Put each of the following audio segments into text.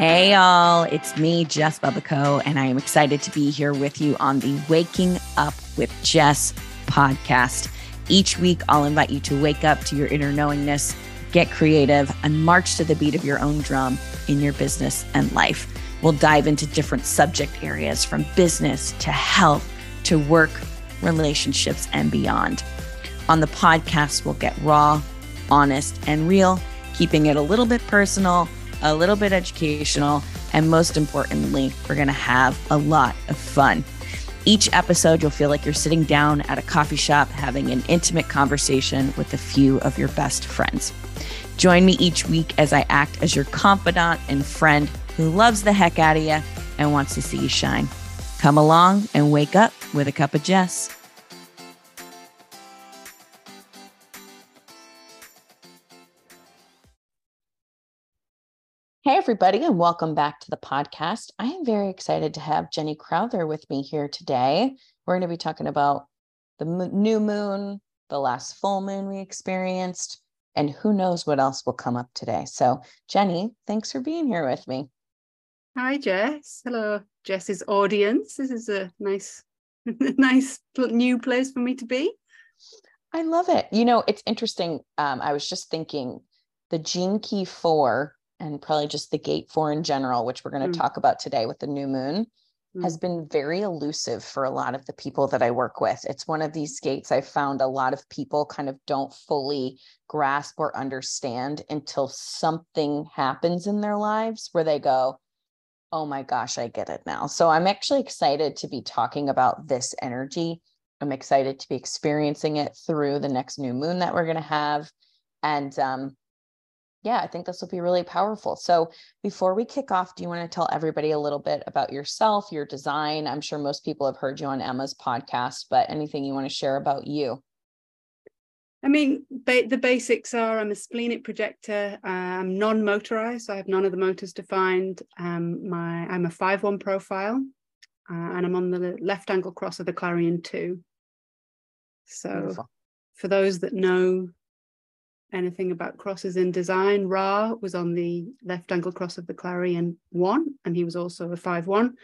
Hey, all, it's me, Jess Bubico, and I am excited to be here with you on the Waking Up with Jess podcast. Each week, I'll invite you to wake up to your inner knowingness, get creative, and march to the beat of your own drum in your business and life. We'll dive into different subject areas from business to health to work, relationships, and beyond. On the podcast, we'll get raw, honest, and real, keeping it a little bit personal a little bit educational, and most importantly, we're going to have a lot of fun. Each episode, you'll feel like you're sitting down at a coffee shop having an intimate conversation with a few of your best friends. Join me each week as I act as your confidant and friend who loves the heck out of you and wants to see you shine. Come along and wake up with a cup of Jess. Hey, everybody, and welcome back to the podcast. I am very excited to have Jenni Crowther with me here today. We're going to be talking about the new moon, the last full moon we experienced, and who knows what else will come up today. So, Jenni, thanks for being here with me. Hi, Jess. Hello, Jess's audience. This is a nice, nice new place for me to be. I love it. You know, it's interesting. Um, I was just thinking the gene key four and probably just the gate four in general, which we're going to mm. talk about today with the new moon, mm. has been very elusive for a lot of the people that I work with. It's one of these gates I've found a lot of people kind of don't fully grasp or understand until something happens in their lives where they go, Oh my gosh, I get it now. So I'm actually excited to be talking about this energy. I'm excited to be experiencing it through the next new moon that we're going to have. And um, yeah, I think this will be really powerful. So, before we kick off, do you want to tell everybody a little bit about yourself, your design? I'm sure most people have heard you on Emma's podcast, but anything you want to share about you? I mean, ba- the basics are I'm a splenic projector. I'm non-motorized, so I have none of the motors defined. Um, my I'm a five one profile, uh, and I'm on the left angle cross of the Clarion two. So, Beautiful. for those that know anything about crosses in design. Ra was on the left angle cross of the Clarion 1, and he was also a 5 1,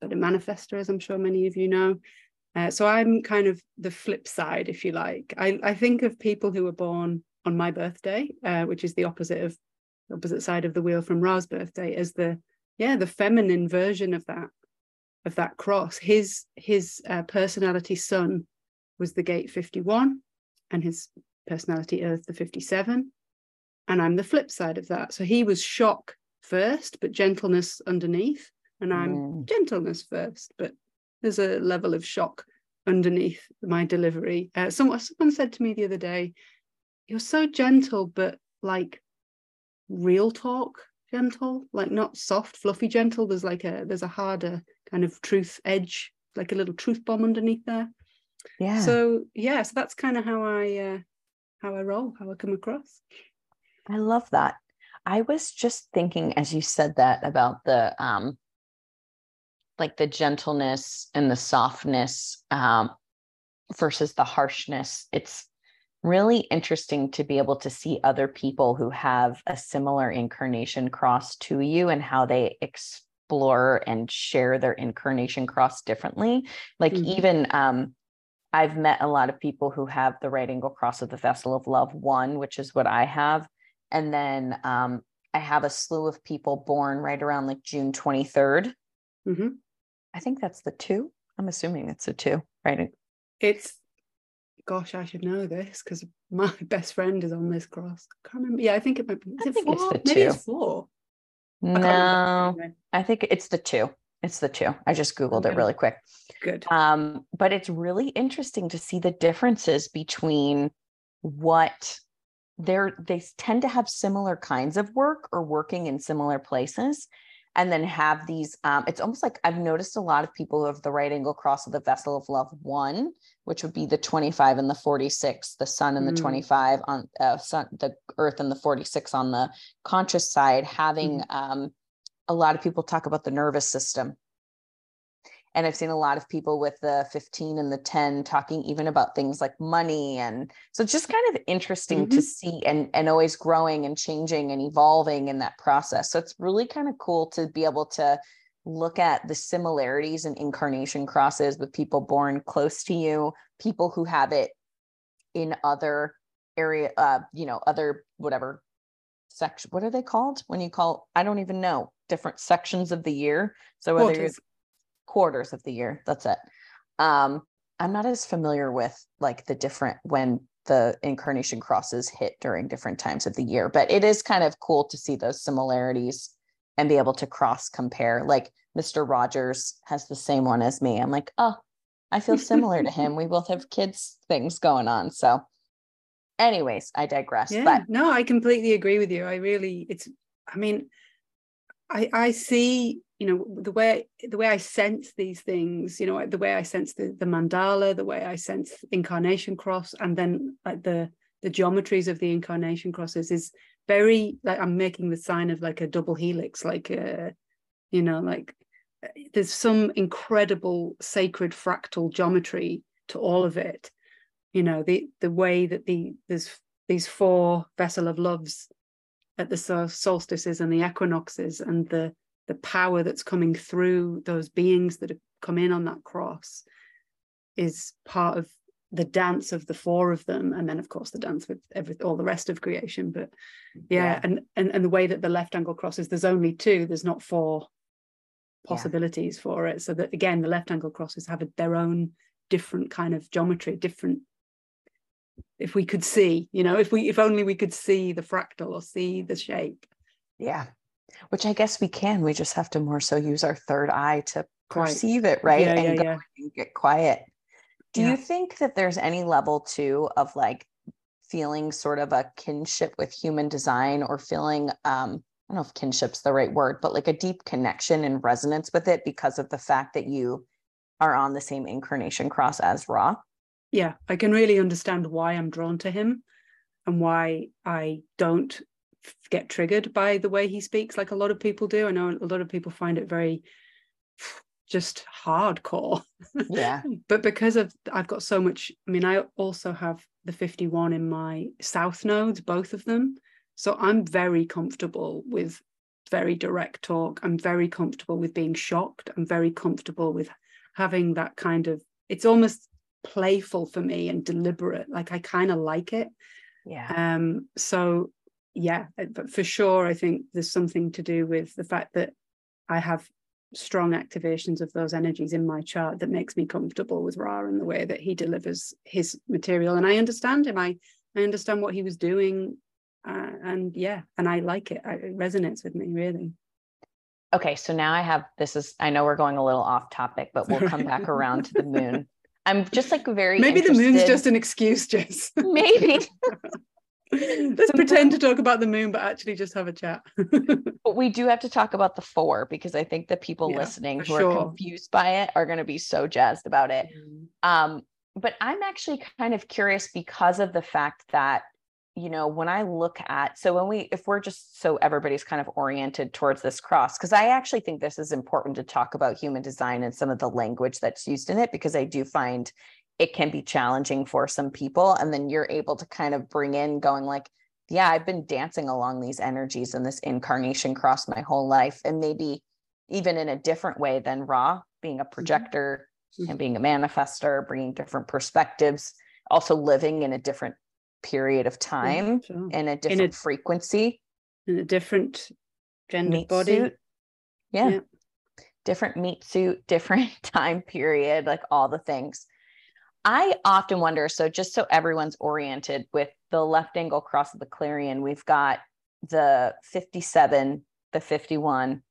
but a manifester, as I'm sure many of you know. Uh, so I'm kind of the flip side, if you like. I, I think of people who were born on my birthday, uh, which is the opposite of opposite side of the wheel from Ra's birthday, as the yeah the feminine version of that of that cross. His his uh, personality sun was the gate 51, and his personality Earth, the 57. And I'm the flip side of that. So he was shock first, but gentleness underneath. And I'm mm. gentleness first, but there's a level of shock underneath my delivery. Uh, someone, someone said to me the other day, You're so gentle, but like real talk gentle, like not soft, fluffy gentle. There's like a there's a harder kind of truth edge, like a little truth bomb underneath there. Yeah. So yeah, so that's kind of how I uh, how I roll, how I come across. I love that. I was just thinking as you said that about the um like the gentleness and the softness um versus the harshness. It's really interesting to be able to see other people who have a similar incarnation cross to you and how they explore and share their incarnation cross differently. Like mm-hmm. even um I've met a lot of people who have the right angle cross of the Vessel of Love one, which is what I have. And then um, I have a slew of people born right around like June 23rd. Mm-hmm. I think that's the two. I'm assuming it's a two, right? It's, gosh, I should know this because my best friend is on this cross. I can't remember. Yeah, I think it might be. Is I it think four? it's the Maybe two. it's four. No, I, I think it's the two. It's the two. I just Googled okay. it really quick. Good. Um, but it's really interesting to see the differences between what they're they tend to have similar kinds of work or working in similar places and then have these um, it's almost like i've noticed a lot of people who have the right angle cross of the vessel of love one which would be the 25 and the 46 the sun and the mm. 25 on uh, sun the earth and the 46 on the conscious side having mm. um, a lot of people talk about the nervous system and I've seen a lot of people with the 15 and the 10 talking even about things like money. And so it's just kind of interesting mm-hmm. to see and, and always growing and changing and evolving in that process. So it's really kind of cool to be able to look at the similarities and in incarnation crosses with people born close to you, people who have it in other area, uh, you know, other whatever section. What are they called when you call? I don't even know different sections of the year. So whether Quarters. quarters of the year, that's it. Um, I'm not as familiar with like the different when the incarnation crosses hit during different times of the year, but it is kind of cool to see those similarities and be able to cross compare. Like Mr. Rogers has the same one as me. I'm like, oh, I feel similar to him. We both have kids things going on. So, anyways, I digress. Yeah, but no, I completely agree with you. I really, it's, I mean, I I see, you know, the way the way I sense these things, you know, the way I sense the the mandala, the way I sense incarnation cross, and then like the the geometries of the incarnation crosses is very like I'm making the sign of like a double helix, like a, uh, you know, like there's some incredible sacred fractal geometry to all of it you know the the way that the there's these four vessel of loves at the solstices and the equinoxes and the the power that's coming through those beings that have come in on that cross is part of the dance of the four of them and then of course the dance with every all the rest of creation but yeah, yeah. And, and and the way that the left angle crosses there's only two there's not four possibilities yeah. for it so that again the left angle crosses have their own different kind of geometry different if we could see you know if we if only we could see the fractal or see the shape. Yeah. Which i guess we can we just have to more so use our third eye to perceive it right yeah, and yeah, yeah. and get quiet. Do you think that there's any level too of like feeling sort of a kinship with human design or feeling um I don't know if kinship's the right word, but like a deep connection and resonance with it because of the fact that you are on the same incarnation cross as Ra. Yeah, I can really understand why I'm drawn to him and why I don't get triggered by the way he speaks like a lot of people do. I know a lot of people find it very just hardcore. Yeah. but because of I've got so much, I mean, I also have the 51 in my south nodes, both of them. So I'm very comfortable with very direct talk. I'm very comfortable with being shocked. I'm very comfortable with having that kind of, it's almost playful for me and deliberate. Like I kind of like it. Yeah. Um, so yeah, but for sure, I think there's something to do with the fact that I have strong activations of those energies in my chart that makes me comfortable with Ra and the way that he delivers his material. And I understand him. I I understand what he was doing uh, and yeah and i like it it resonates with me really okay so now i have this is i know we're going a little off topic but we'll come back around to the moon i'm just like very maybe interested. the moon's just an excuse jess maybe let's so pretend to talk about the moon but actually just have a chat but we do have to talk about the four because i think the people yeah, listening who sure. are confused by it are going to be so jazzed about it mm. um but i'm actually kind of curious because of the fact that you know when i look at so when we if we're just so everybody's kind of oriented towards this cross because i actually think this is important to talk about human design and some of the language that's used in it because i do find it can be challenging for some people and then you're able to kind of bring in going like yeah i've been dancing along these energies and this incarnation cross my whole life and maybe even in a different way than Ra, being a mm-hmm. projector mm-hmm. and being a manifester bringing different perspectives also living in a different period of time yeah, sure. in a different in a, frequency in a different gender meat body suit. Yeah. yeah different meat suit different time period like all the things i often wonder so just so everyone's oriented with the left angle cross of the clarion we've got the 57 the 51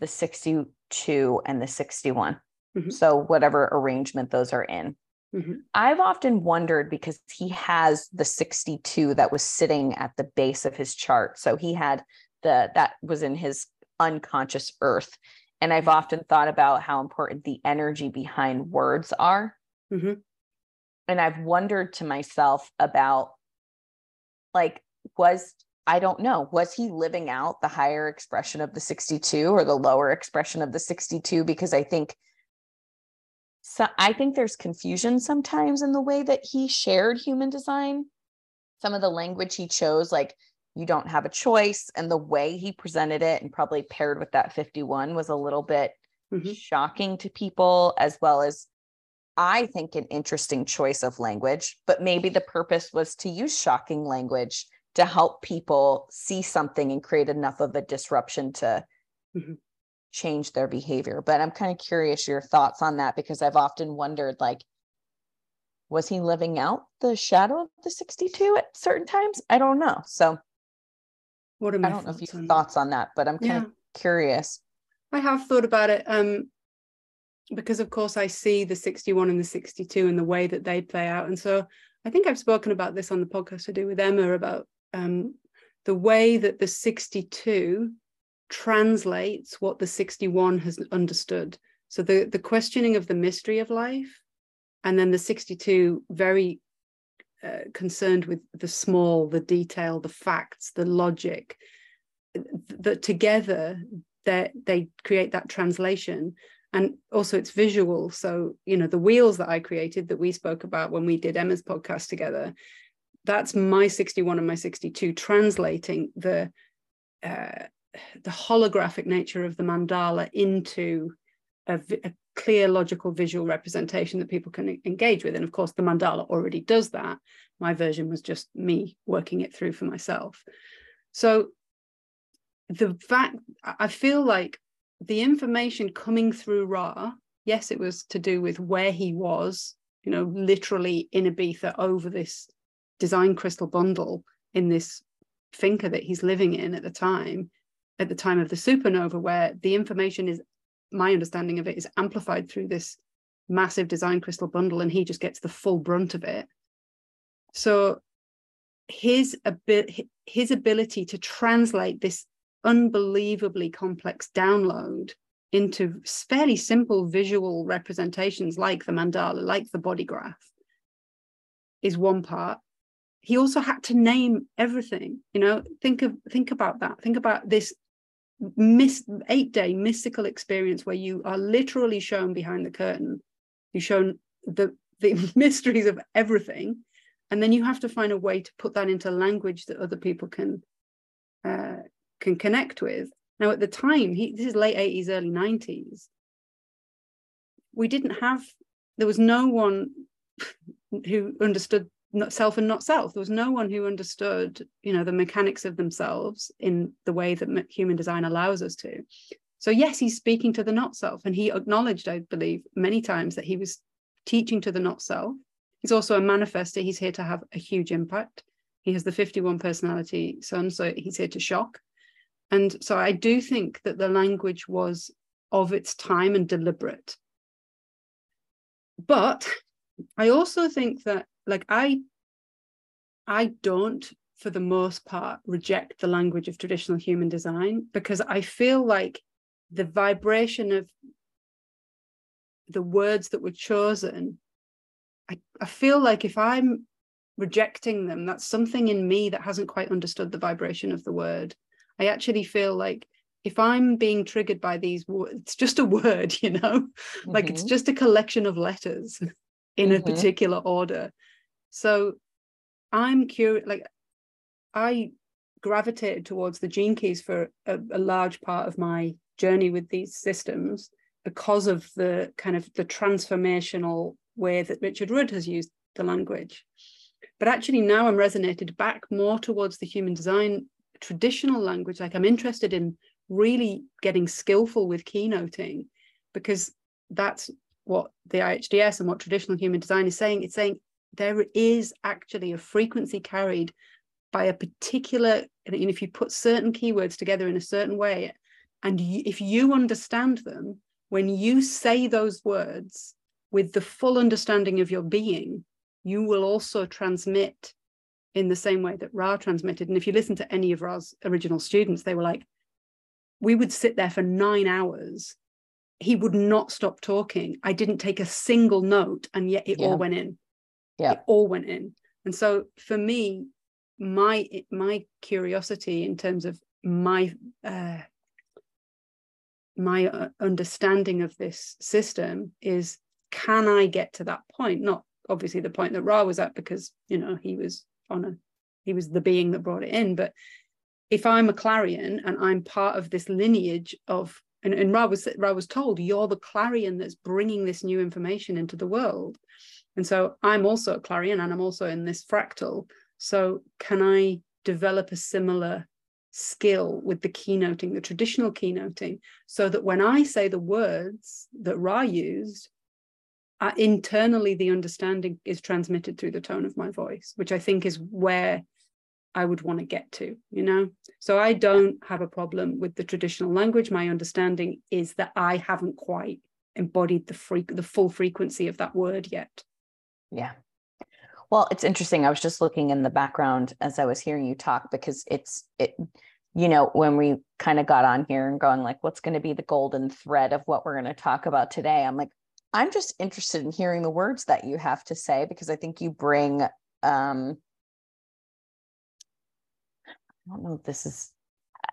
the 62 and the 61 mm-hmm. so whatever arrangement those are in Mm-hmm. I've often wondered because he has the 62 that was sitting at the base of his chart. So he had the that was in his unconscious earth. And I've often thought about how important the energy behind words are. Mm-hmm. And I've wondered to myself about like, was I don't know, was he living out the higher expression of the 62 or the lower expression of the 62? Because I think so I think there's confusion sometimes in the way that he shared human design. Some of the language he chose, like you don't have a choice, and the way he presented it, and probably paired with that 51, was a little bit mm-hmm. shocking to people, as well as I think an interesting choice of language. But maybe the purpose was to use shocking language to help people see something and create enough of a disruption to mm-hmm change their behavior. But I'm kind of curious your thoughts on that because I've often wondered like, was he living out the shadow of the 62 at certain times? I don't know. So what am I don't know if you have thoughts on that, but I'm kind yeah. of curious. I have thought about it. Um, because of course I see the 61 and the 62 and the way that they play out. And so I think I've spoken about this on the podcast I do with Emma about um, the way that the 62 translates what the 61 has understood. So the, the questioning of the mystery of life, and then the 62 very uh, concerned with the small, the detail, the facts, the logic, that together they, they create that translation. And also it's visual. So, you know, the wheels that I created that we spoke about when we did Emma's podcast together, that's my 61 and my 62 translating the uh, the holographic nature of the mandala into a, a, clear logical visual representation that people can engage with. And of course the mandala already does that. My version was just me working it through for myself. So the fact i feel like the information coming through ra yes it was to do with where he was you know literally in ibiza over this design crystal bundle in this finca that he's living in at the time at the time of the supernova, where the information is, my understanding of it, is amplified through this massive design crystal bundle, and he just gets the full brunt of it. So his his ability to translate this unbelievably complex download into fairly simple visual representations like the mandala, like the body graph, is one part. He also had to name everything. You know, think of think about that. Think about this eight day mystical experience where you are literally shown behind the curtain. You're shown the the mysteries of everything. And then you have to find a way to put that into language that other people can uh, can connect with. Now at the time he, this is late 80s early 90s we didn't have there was no one who understood not self and not self. There was no one who understood, you know, the mechanics of themselves in the way that human design allows us to. So yes, he's speaking to the not self, and he acknowledged, I believe, many times that he was teaching to the not self. He's also a manifester. He's here to have a huge impact. He has the 51 personality sun, so he's here to shock. And so I do think that the language was of its time and deliberate. But I also think that like i i don't for the most part reject the language of traditional human design because i feel like the vibration of the words that were chosen I, I feel like if i'm rejecting them that's something in me that hasn't quite understood the vibration of the word i actually feel like if i'm being triggered by these words it's just a word you know mm-hmm. like it's mm-hmm. just a collection of letters in mm-hmm. a particular order so I'm curious, like I gravitated towards the gene keys for a, a, large part of my journey with these systems because of the kind of the transformational way that Richard Rudd has used the language. But actually now I'm resonated back more towards the human design traditional language. Like I'm interested in really getting skillful with keynoting because that's what the IHDS and what traditional human design is saying. It's saying there is actually a frequency carried by a particular and if you put certain keywords together in a certain way and you, if you understand them when you say those words with the full understanding of your being you will also transmit in the same way that ra transmitted. And if you listen to any of ra's original students they were like we would sit there for nine hours. He would not stop talking. I didn't take a single note and yet it yeah. all went in yeah it all went in and so for me my my curiosity in terms of my uh, my uh, understanding of this system is can I get to that point? Not obviously the point that Ra was at because you know he was on a he was the being that brought it in. But if I'm a clarion and I'm part of this lineage of and, and Ra was Ra was told you're the clarion that's bringing this new information into the world. And so I'm also a clarion and I'm also in this fractal. So can I develop a similar skill with the keynoting, the traditional keynoting, so that when I say the words that Ra used, uh, internally the understanding is transmitted through the tone of my voice, which I think is where I would want to get to, you know? So I don't have a problem with the traditional language. My understanding is that I haven't quite embodied the freak the full frequency of that word yet. Yeah. Well, it's interesting. I was just looking in the background as I was hearing you talk because it's it you know, when we kind of got on here and going like what's going to be the golden thread of what we're going to talk about today? I'm like I'm just interested in hearing the words that you have to say because I think you bring um I don't know if this is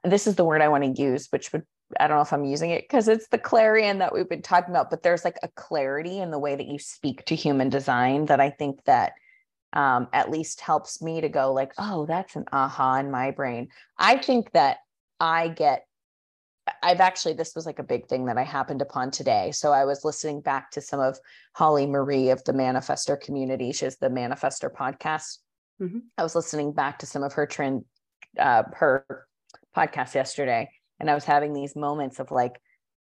this is the word I want to use, which would I don't know if I'm using it because it's the clarion that we've been talking about, but there's like a clarity in the way that you speak to human design that I think that um, at least helps me to go like, oh, that's an aha in my brain. I think that I get I've actually, this was like a big thing that I happened upon today. So I was listening back to some of Holly Marie of the Manifestor community. She has the Manifestor podcast. Mm-hmm. I was listening back to some of her trend, uh, her podcast yesterday, and I was having these moments of like,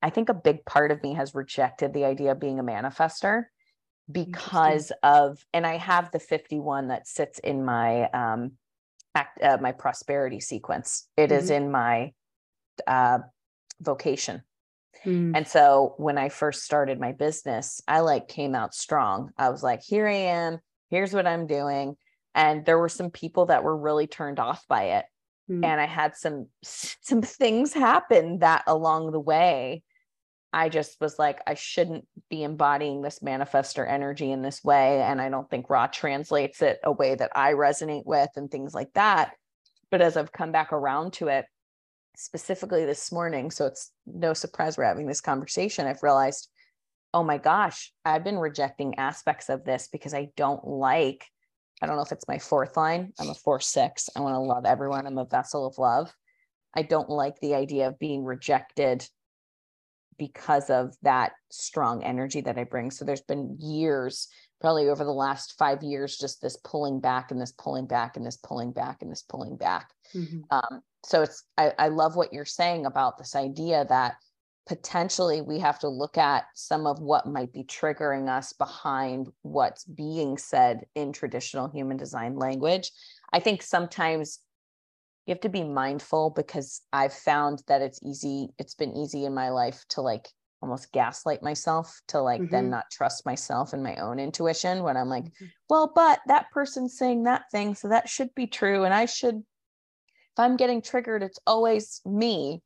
I think a big part of me has rejected the idea of being a manifester because of, and I have the 51 that sits in my, um, act, uh, my prosperity sequence. It mm-hmm. is in my, uh, vocation. Mm. And so when I first started my business, I like came out strong. I was like, here I am, here's what I'm doing. And there were some people that were really turned off by it. Mm. And I had some some things happen that along the way I just was like, I shouldn't be embodying this manifestor energy in this way. And I don't think Ra translates it a way that I resonate with and things like that. But as I've come back around to it, specifically this morning, so it's no surprise we're having this conversation, I've realized, oh my gosh, I've been rejecting aspects of this because I don't like, I don't know if it's my fourth line. I'm a four six. I want to love everyone. I'm a vessel of love. I don't like the idea of being rejected because of that strong energy that I bring. So there's been years, probably over the last five years, just this pulling back and this pulling back and this pulling back and this pulling back. Mm-hmm. Um, so it's I, I love what you're saying about this idea that potentially we have to look at some of what might be triggering us behind what's being said in traditional human design language. I think sometimes you have to be mindful because I've found that it's easy, it's been easy in my life to like almost gaslight myself to like mm-hmm. then not trust myself and my own intuition when I'm like, mm-hmm. well, but that person's saying that thing, so that should be true. And I should if I'm getting triggered, it's always me.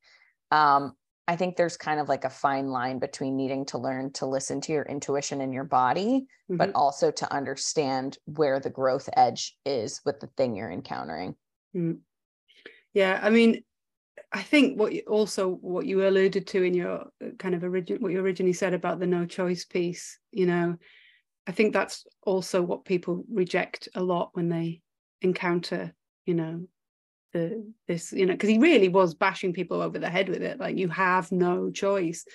Um, I think there's kind of like a fine line between needing to learn to listen to your intuition and your body, mm-hmm. but also to understand where the growth edge is with the thing you're encountering. Mm. Yeah, I mean, I think what you, also what you alluded to in your uh, kind of original what you originally said about the no choice piece, you know, I think that's also what people reject a lot when they encounter, you know, the this you know because he really was bashing people over the head with it like you have no choice.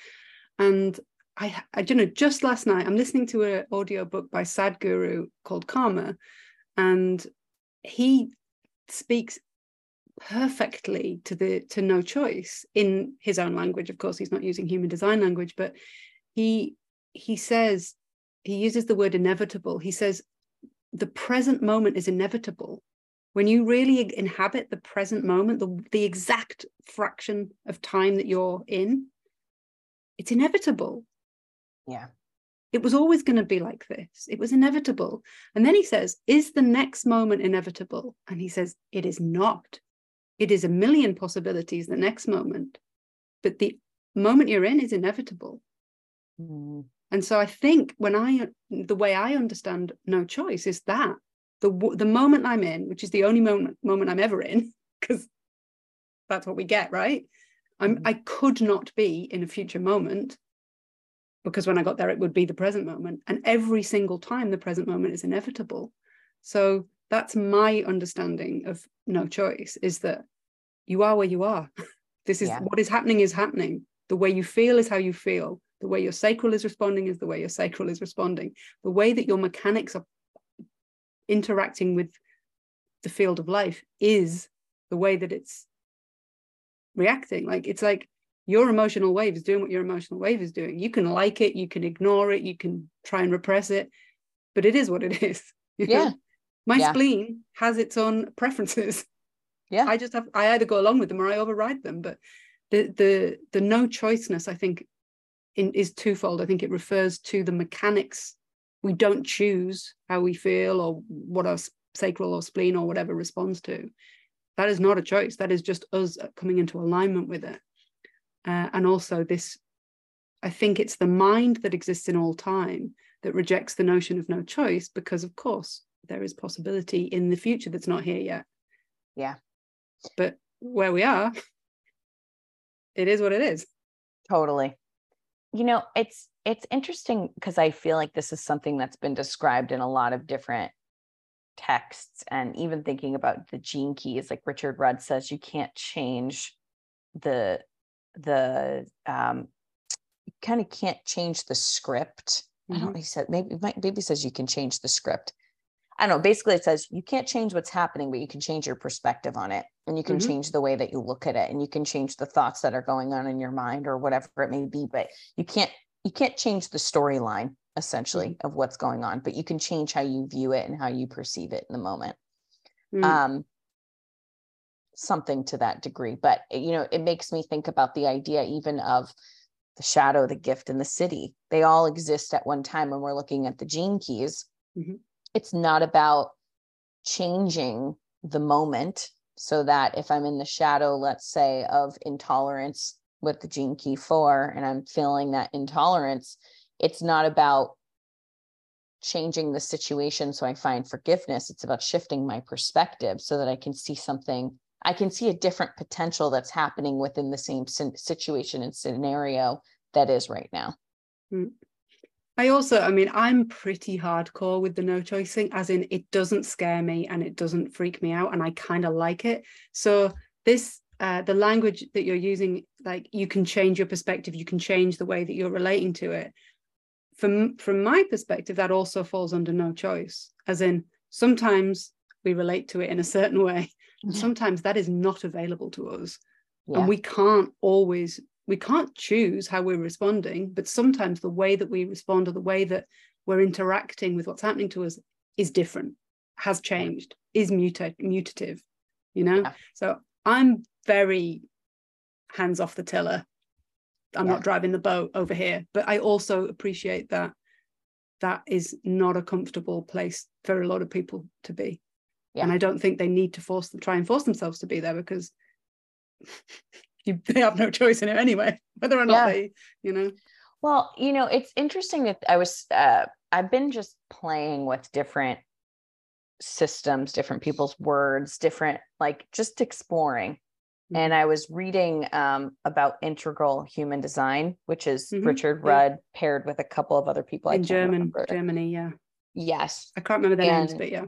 And I, I you know just last night I'm listening to an audio book by Sadhguru called Karma and he speaks perfectly to the to no choice in his own language. Of course he's not using human design language but he he says he uses the word inevitable. He says the present moment is inevitable when you really inhabit the present moment, the, the exact fraction of time that you're in, it's inevitable. Yeah. It was always going to be like this. It was inevitable. And then he says, Is the next moment inevitable? And he says, It is not. It is a million possibilities the next moment. But the moment you're in is inevitable. Mm. And so I think when I, the way I understand no choice is that the the moment I'm in, which is the only moment moment I'm ever in, because that's what we get, right? I'm mm-hmm. I could not be in a future moment because when I got there, it would be the present moment. And every single time, the present moment is inevitable. So that's my understanding of no choice is that you are where you are. this is yeah. what is happening is happening. The way you feel is how you feel. The way your sacral is responding is the way your sacral is responding. The way that your mechanics are interacting with the field of life is the way that it's reacting. Like it's like your emotional wave is doing what your emotional wave is doing. You can like it, you can ignore it, you can try and repress it, but it is what it is. Yeah. My yeah. spleen has its own preferences. Yeah. I just have I either go along with them or I override them. But the the the no choiceness, I think, in, is twofold. I think it refers to the mechanics. We don't choose how we feel or what our sacral or spleen or whatever responds to. That is not a choice. That is just us coming into alignment with it. Uh, and also this, I think it's the mind that exists in all time that rejects the notion of no choice because, of course, there is possibility in the future that's not here yet. Yeah. But where we are, it is what it is. Totally. You know, it's it's interesting because I feel like this is something that's been described in a lot of different texts and even thinking about the gene keys like Richard Rudd says you can't change the the um you kind of can't change the script. Mm-hmm. I don't mm-hmm. he said maybe maybe says you can change the script. I don't know. Basically, it says you can't change what's happening, but you can change your perspective on it and you can mm-hmm. change the way that you look at it and you can change the thoughts that are going on in your mind or whatever it may be. But you can't you can't change the storyline essentially mm-hmm. of what's going on, but you can change how you view it and how you perceive it in the moment. Mm-hmm. Um something to that degree. But you know, it makes me think about the idea even of the shadow, the gift, and the siddhi They all exist at one time when we're looking at the gene keys. Mm-hmm it's not about changing the moment so that if I'm in the shadow, let's say, of intolerance with the gene key four, and I'm feeling that intolerance, it's not about changing the situation so I find forgiveness. It's about shifting my perspective so that I can see something, I can see a different potential that's happening within the same situation and scenario that is right now. Mm. I also, I mean, I'm pretty hardcore with the no choice thing, as in it doesn't scare me and it doesn't freak me out, and I kind of like it. So this, uh, the language that you're using, like you can change your perspective, you can change the way that you're relating to it. From from my perspective, that also falls under no choice, as in sometimes we relate to it in a certain way, and sometimes that is not available to us, yeah. and we can't always we can't choose how we're responding, but sometimes the way that we respond or the way that we're interacting with what's happening to us is different, has changed, is muta- mutative, you know? Yeah. So I'm very hands off the tiller. I'm yeah. not driving the boat over here, but I also appreciate that that is not a comfortable place for a lot of people to be. Yeah. And I don't think they need to force them, try and force themselves to be there because you, they have no choice in it anyway, whether or not yeah. they, you know. Well, you know, it's interesting that I was, uh, I've been just playing with different systems, different people's words, different, like just exploring. Mm-hmm. And I was reading um, about integral human design, which is mm-hmm. Richard Rudd yeah. paired with a couple of other people. In German, remember. Germany, yeah. Yes. I can't remember the and names, but yeah.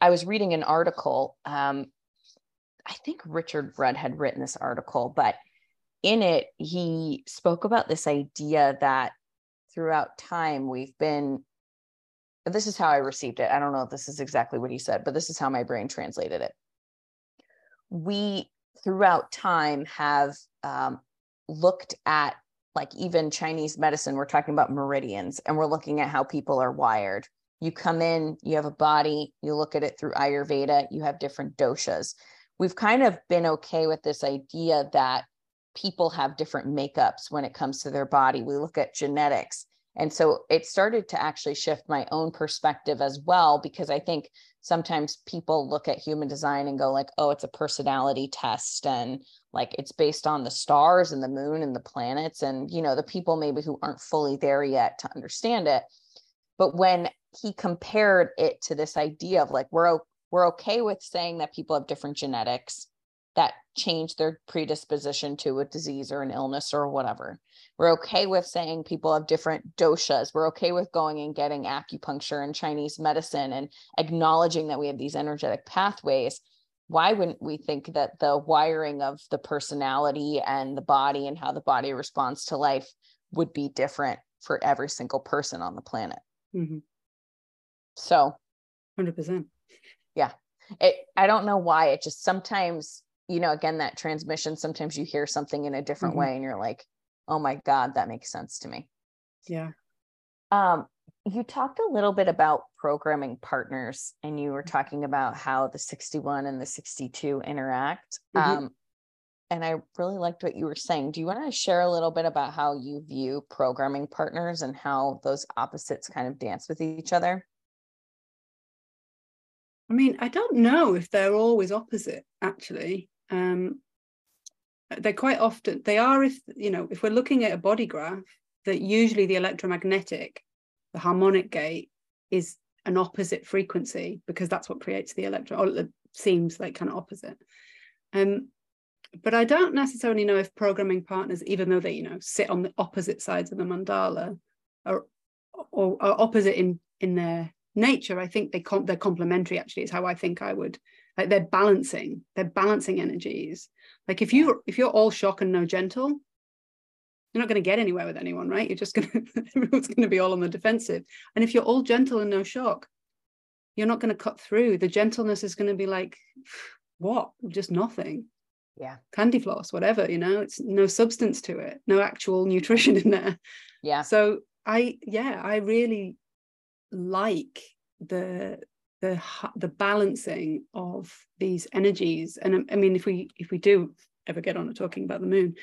I was reading an article um, I think Richard Rudd had written this article, but in it, he spoke about this idea that throughout time we've been, this is how I received it. I don't know if this is exactly what he said, but this is how my brain translated it. We, throughout time, have um, looked at like even Chinese medicine, we're talking about meridians and we're looking at how people are wired. You come in, you have a body, you look at it through Ayurveda, you have different doshas we've kind of been okay with this idea that people have different makeups when it comes to their body. We look at genetics. And so it started to actually shift my own perspective as well, because I think sometimes people look at human design and go like, oh, it's a personality test and like it's based on the stars and the moon and the planets and, you know, the people maybe who aren't fully there yet to understand it. But when he compared it to this idea of like, we're we're okay with saying that people have different genetics that change their predisposition to a disease or an illness or whatever. We're okay with saying people have different doshas. We're okay with going and getting acupuncture and Chinese medicine and acknowledging that we have these energetic pathways. Why wouldn't we think that the wiring of the personality and the body and how the body responds to life would be different for every single person on the planet? Mm-hmm. So, 100%. Yeah. It, I don't know why it just sometimes you know, again, that transmission, sometimes you hear something in a different mm-hmm. way and you're like, oh my God, that makes sense to me. Yeah. Um, you talked a little bit about programming partners and you were talking about how the 61 and the 62 interact. Mm-hmm. Um, and I really liked what you were saying. Do you want to share a little bit about how you view programming partners and how those opposites kind of dance with each other? I mean, I don't know if they're always opposite, actually. Um, they're quite often they are if you know if we're looking at a body graph that usually the electromagnetic the harmonic gate is an opposite frequency because that's what creates the electro or it seems like kind of opposite. Um but i don't necessarily know if programming partners even though they you know sit on the opposite sides of the mandala are or are opposite in in their nature i think they com- they're complementary actually is how i think i would like they're balancing they're balancing energies. Like if you if you're all shock and no gentle you're not going to get anywhere with anyone right? You're just going to everyone's going to be all on the defensive. And if you're all gentle and no shock you're not going to cut through. The gentleness is going to be like what? Just nothing. Yeah. Candy floss whatever you know? It's no substance to it. No actual nutrition in there. Yeah. So i yeah i really like the the the balancing of these energies and um, I mean if we if we do ever get on to talking about the moon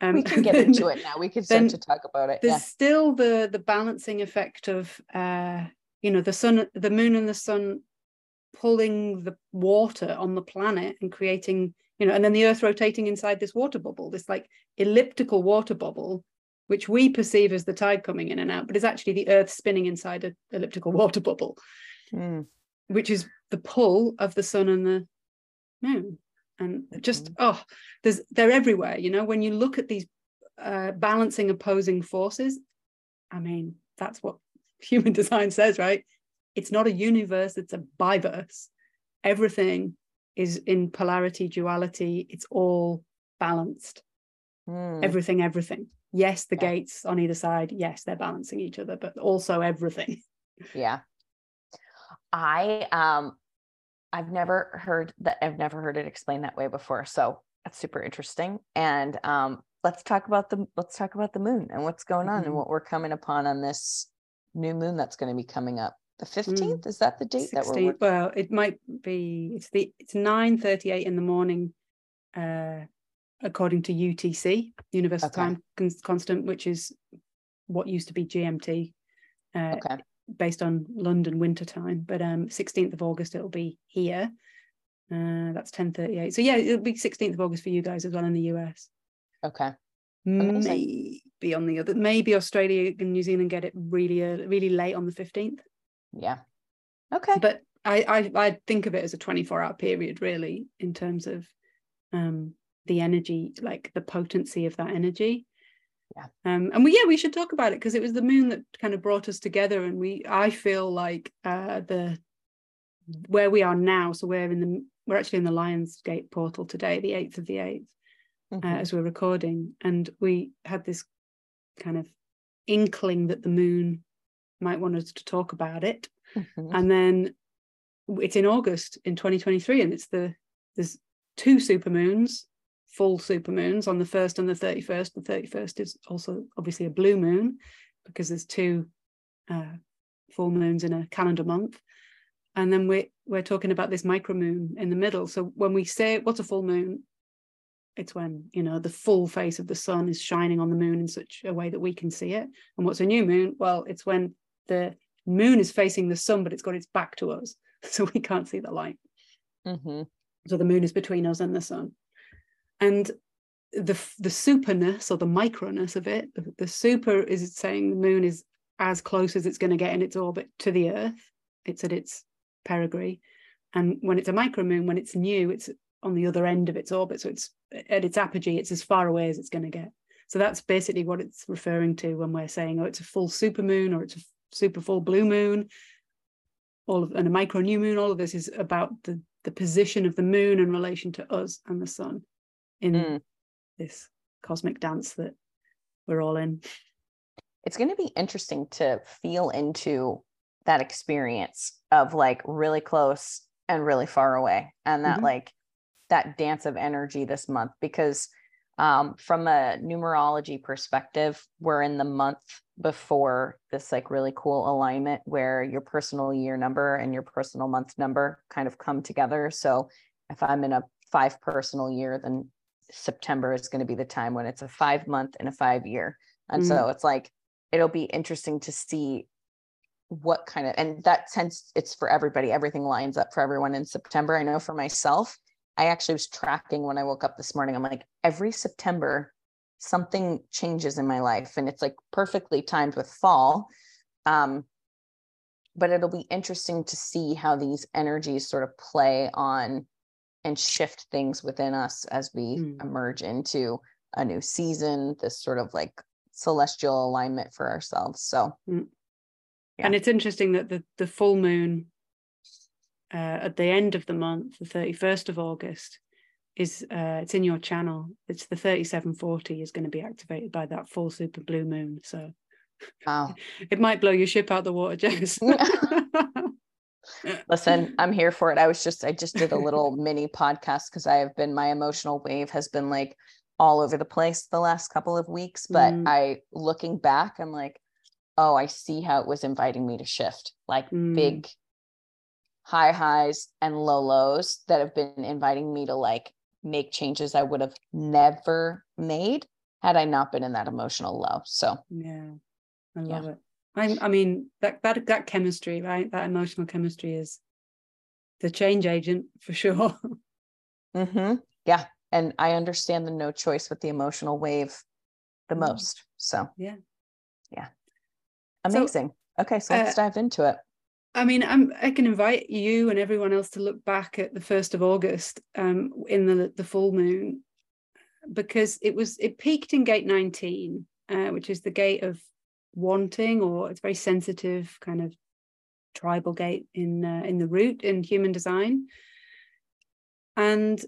um, we can get into it now we can start to talk about it there's yeah. still the the balancing effect of uh you know the sun the moon and the sun pulling the water on the planet and creating you know and then the earth rotating inside this water bubble this like elliptical water bubble which we perceive as the tide coming in and out but is actually the earth spinning inside an elliptical water bubble mm which is the pull of the sun and the moon. And just mm-hmm. oh there's they're everywhere you know? When you look at these uh, balancing opposing forces i mean that's what human design says right? It's not a universe it's a biverse. Everything is in polarity duality it's all balanced. Mm. everything everything yes the yeah. gates on either side yes they're balancing each other but also everything yeah I um I've never heard that I've never heard it explained that way before. So that's super interesting. And um let's talk about the let's talk about the moon and what's going on mm-hmm. and what we're coming upon on this new moon that's going to be coming up. The 15th mm. is that the date 16th, that we're working? well it might be it's the it's 9 38 in the morning uh according to UTC Universal okay. Time Constant which is what used to be GMT uh, okay based on London winter time. But um, 16th of August it'll be here. Uh, that's 10:38. So yeah, it'll be 16th of August for you guys as well in the US. Okay. Amazing. Maybe on the other, maybe Australia and New Zealand get it really early, really late on the 15th. Yeah. Okay. But I, I I think of it as a 24 hour period really in terms of um the energy, like the potency of that energy yeah um and we yeah we should talk about it because it was the moon that kind of brought us together and we i feel like uh the where we are now so we're in the we're actually in the lionsgate portal today the 8th of the 8th uh, mm-hmm. uh, as we're recording and we had this kind of inkling that the moon might want us to talk about it mm-hmm. and then it's in august in 2023 and it's the there's two super moons full supermoons on the 1st and the 31st. The 31st is also obviously a blue moon because there's two uh, full moons in a calendar month. And then we're, we're talking about this micro moon in the middle. So when we say what's a full moon, it's when, you know, the full face of the sun is shining on the moon in such a way that we can see it. And what's a new moon? Well, it's when the moon is facing the sun, but it's got its back to us. So we can't see the light. Mm-hmm. So the moon is between us and the sun and the the superness or the microness of it the, the super is saying the moon is as close as it's going to get in its orbit to the earth it's at its perigee and when it's a micromoon when it's new it's on the other end of its orbit. So it's at its apogee, it's as far away as it's going to get. So that's basically what it's referring to when we're saying, oh, it's a full supermoon or it's a super full blue moon, all of and a micro new moon. All of this is about the the position of the moon in relation to us and the sun in mm. this cosmic dance that we're all in. It's going to be interesting to feel into that experience of like really close and really far away and that mm-hmm. like that dance of energy this month because um, from a numerology perspective we're in the month before this like really cool alignment where your personal year number and your personal month number kind of come together so if i'm in a five personal year then september is going to be the time when it's a five month and a five year and mm-hmm. so it's like it'll be interesting to see what kind of and that sense it's for everybody. Everything lines up for everyone in september. I know for myself i actually was tracking when i woke up this morning. I'm like every september something changes in my life and it's like perfectly timed with fall. Um but it'll be interesting to see how these energies sort of play on and shift things within us as we mm. emerge into a new season this sort of like celestial alignment for ourselves so mm. Yeah. And it's interesting that the, the full moon uh, at the end of the month, the 31st of August, is uh, it's in your channel. It's the 3740 is going to be activated by that full super blue moon. So wow. it might blow your ship out the water, Jess. Listen, I'm here for it. I was just I just did a little mini podcast because I have been my emotional wave has been like all over the place the last couple of weeks. But mm. I looking back, I'm like, oh, I see how it was inviting me to shift, like mm. big high highs and low lows that have been inviting me to like make changes I would have never made had I not been in that emotional low. So yeah, I love yeah. it. I, I mean that that that chemistry, right? That emotional chemistry is the change agent for sure. mm-hmm. Yeah, and I understand the no choice with the emotional wave the mm. most. So yeah, yeah. Amazing. So, okay, so let's uh, dive into it. I mean, I'm, i can invite you and everyone else to look back at the first of August um, in the the full moon, because it was it peaked in gate 19, uh, which is the gate of wanting, or it's very sensitive kind of tribal gate in uh, in the root in human design, and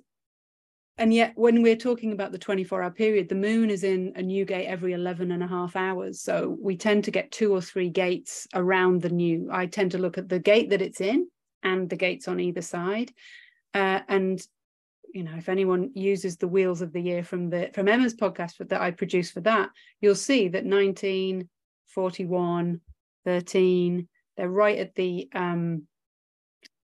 and yet when we're talking about the 24 hour period the moon is in a new gate every 11 and a half hours. So we tend to get two or three gates around the new. I tend to look at the gate that it's in and the gates on either side. Uh, and you know if anyone uses the wheels of the year from the from emma's podcast that i produce for that you'll see that 19 41 13 they're right at the um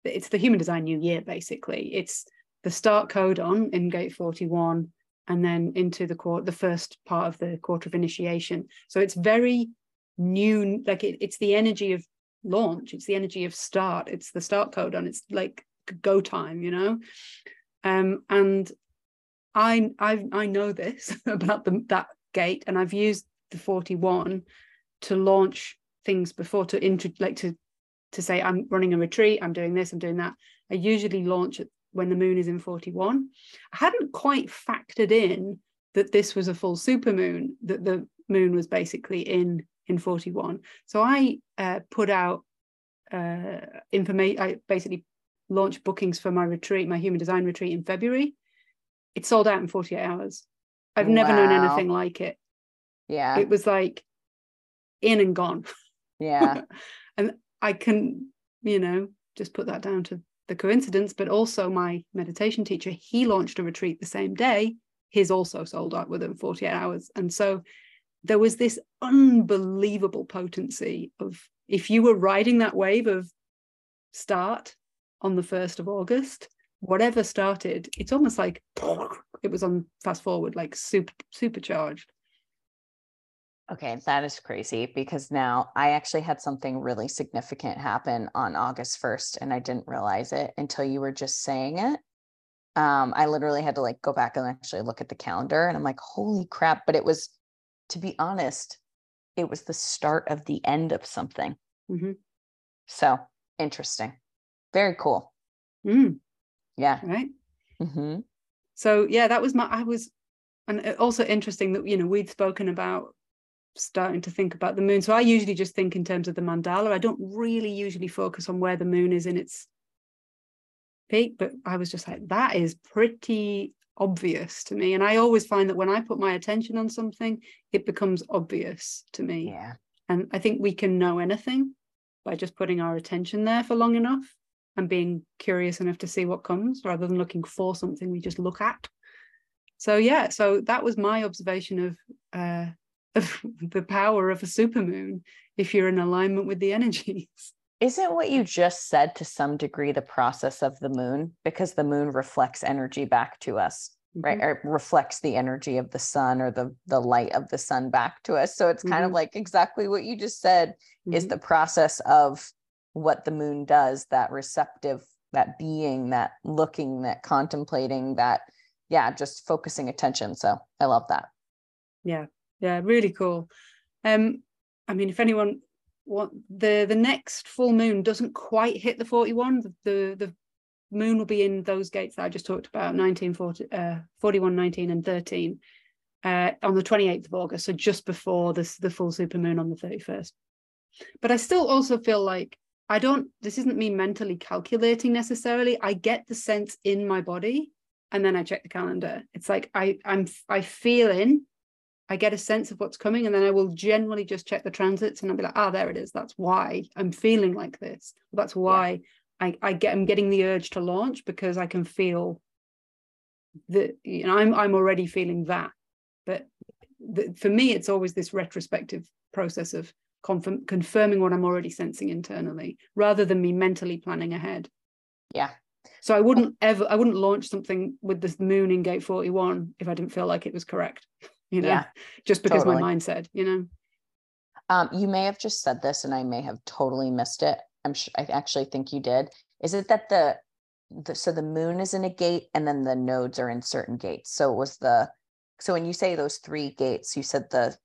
it's the human design new year basically. It's the start codon in gate 41 and then into the quarter the first part of the quarter of initiation. So it's very new like it, it's the energy of launch. It's the energy of start. It's the start codon it's like go time you know? Um and i i i know this about the that gate and i've used the 41 to launch things before to intro like to to say i'm running a retreat i'm doing this i'm doing that i usually launch at when the moon is in 41. I hadn't quite factored in that this was a full supermoon, that the moon was basically in in 41. So I uh, put out uh, information. I basically launched bookings for my retreat, my human design retreat in February. It sold out in 48 hours. I've never wow. known anything like it. Yeah. It was like in and gone. Yeah. and I can, you know, just put that down to the coincidence, but also my meditation teacher, he launched a retreat the same day. His also sold out within 48 hours. And so there was this unbelievable potency of if you were riding that wave of start on the 1st of August, whatever started, it's almost like it was on fast forward, like super supercharged. Okay, that is crazy because now I actually had something really significant happen on August 1st and I didn't realize it until you were just saying it. Um, I literally had to like go back and actually look at the calendar and I'm like, holy crap. But it was, to be honest, it was the start of the end of something. Mm-hmm. So interesting. Very cool. Mm. Yeah. Right. Mm-hmm. So yeah, that was my. I was, and also interesting that you know we'd spoken about starting to think about the moon. So I usually just think in terms of the mandala. I don't really usually focus on where the moon is in its peak, but I was just like, that is pretty obvious to me. And I always find that when I put my attention on something, it becomes obvious to me. Yeah. And I think we can know anything by just putting our attention there for long enough and being curious enough to see what comes rather than looking for something we just look at. So yeah, so that was my observation of uh, of the power of a supermoon if you're in alignment with the energies. Isn't what you just said to some degree the process of the moon? Because the moon reflects energy back to us, mm-hmm. right? Or reflects the energy of the sun or the, the light of the sun back to us. So it's kind mm-hmm. of like exactly what you just said mm-hmm. is the process of what the moon does, that receptive, that being, that looking, that contemplating, that, yeah, just focusing attention. So I love that. Yeah, yeah really cool. Um i mean if anyone what the the next full moon doesn't quite hit the 41 the the, the moon will be in those gates that i just talked about 1940 uh 41 19 and 13 uh on the 28th of august so just before this the full super moon on the 31st but i still also feel like i don't this isn't me mentally calculating necessarily. I get the sense in my body and then i check the calendar. It's like i i'm i feel in I get a sense of what's coming, and then I will generally just check the transits and I'll be like, ah, oh, there it is. That's why I'm feeling like this. That's why yeah. I, I get I'm getting the urge to launch because I can feel that you know I'm I'm already feeling that. But the, for me, it's always this retrospective process of confirm, confirming what I'm already sensing internally, rather than me mentally planning ahead. Yeah. So I wouldn't ever I wouldn't launch something with the moon in gate 41 if I didn't feel like it was correct you know, yeah, just because totally. my mind said, you know. Um, you may have just said this and I may have totally missed it. I'm sure I actually think you did. Is it that the, the so the moon is in a gate and then the nodes are in certain gates? So it was the so when you say those three gates, you said the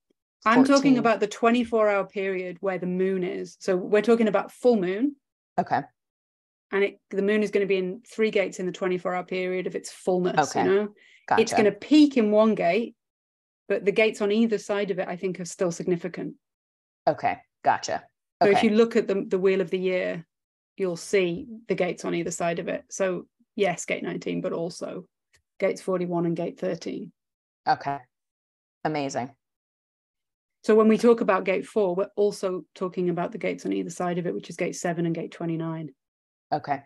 14... I'm talking about the 24 hour period where the moon is. So we're talking about full moon. Okay. And it the moon is going to be in three gates in the 24 hour period of its fullness. Okay. You know, gotcha. it's going to peak in one gate but the gates on either side of it, I think, are still significant. Okay, gotcha. Okay. So if you look at the, the wheel of the year, you'll see the gates on either side of it. So yes, gate 19, but also gates 41 and gate 13. Okay, amazing. So when we talk about gate four, we're also talking about the gates on either side of it, which is gate seven and gate 29. Okay.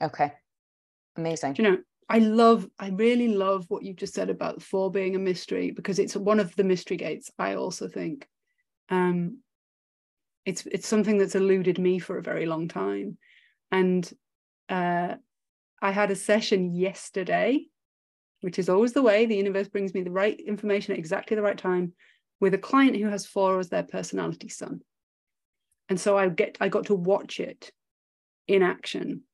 Okay. Amazing. Do you know, I love, I really love what you've just said about four being a mystery because it's one of the mystery gates. I also think, um, it's it's something that's eluded me for a very long time, and uh, I had a session yesterday, which is always the way. The universe brings me the right information at exactly the right time, with a client who has four as their personality sun, and so I get I got to watch it in action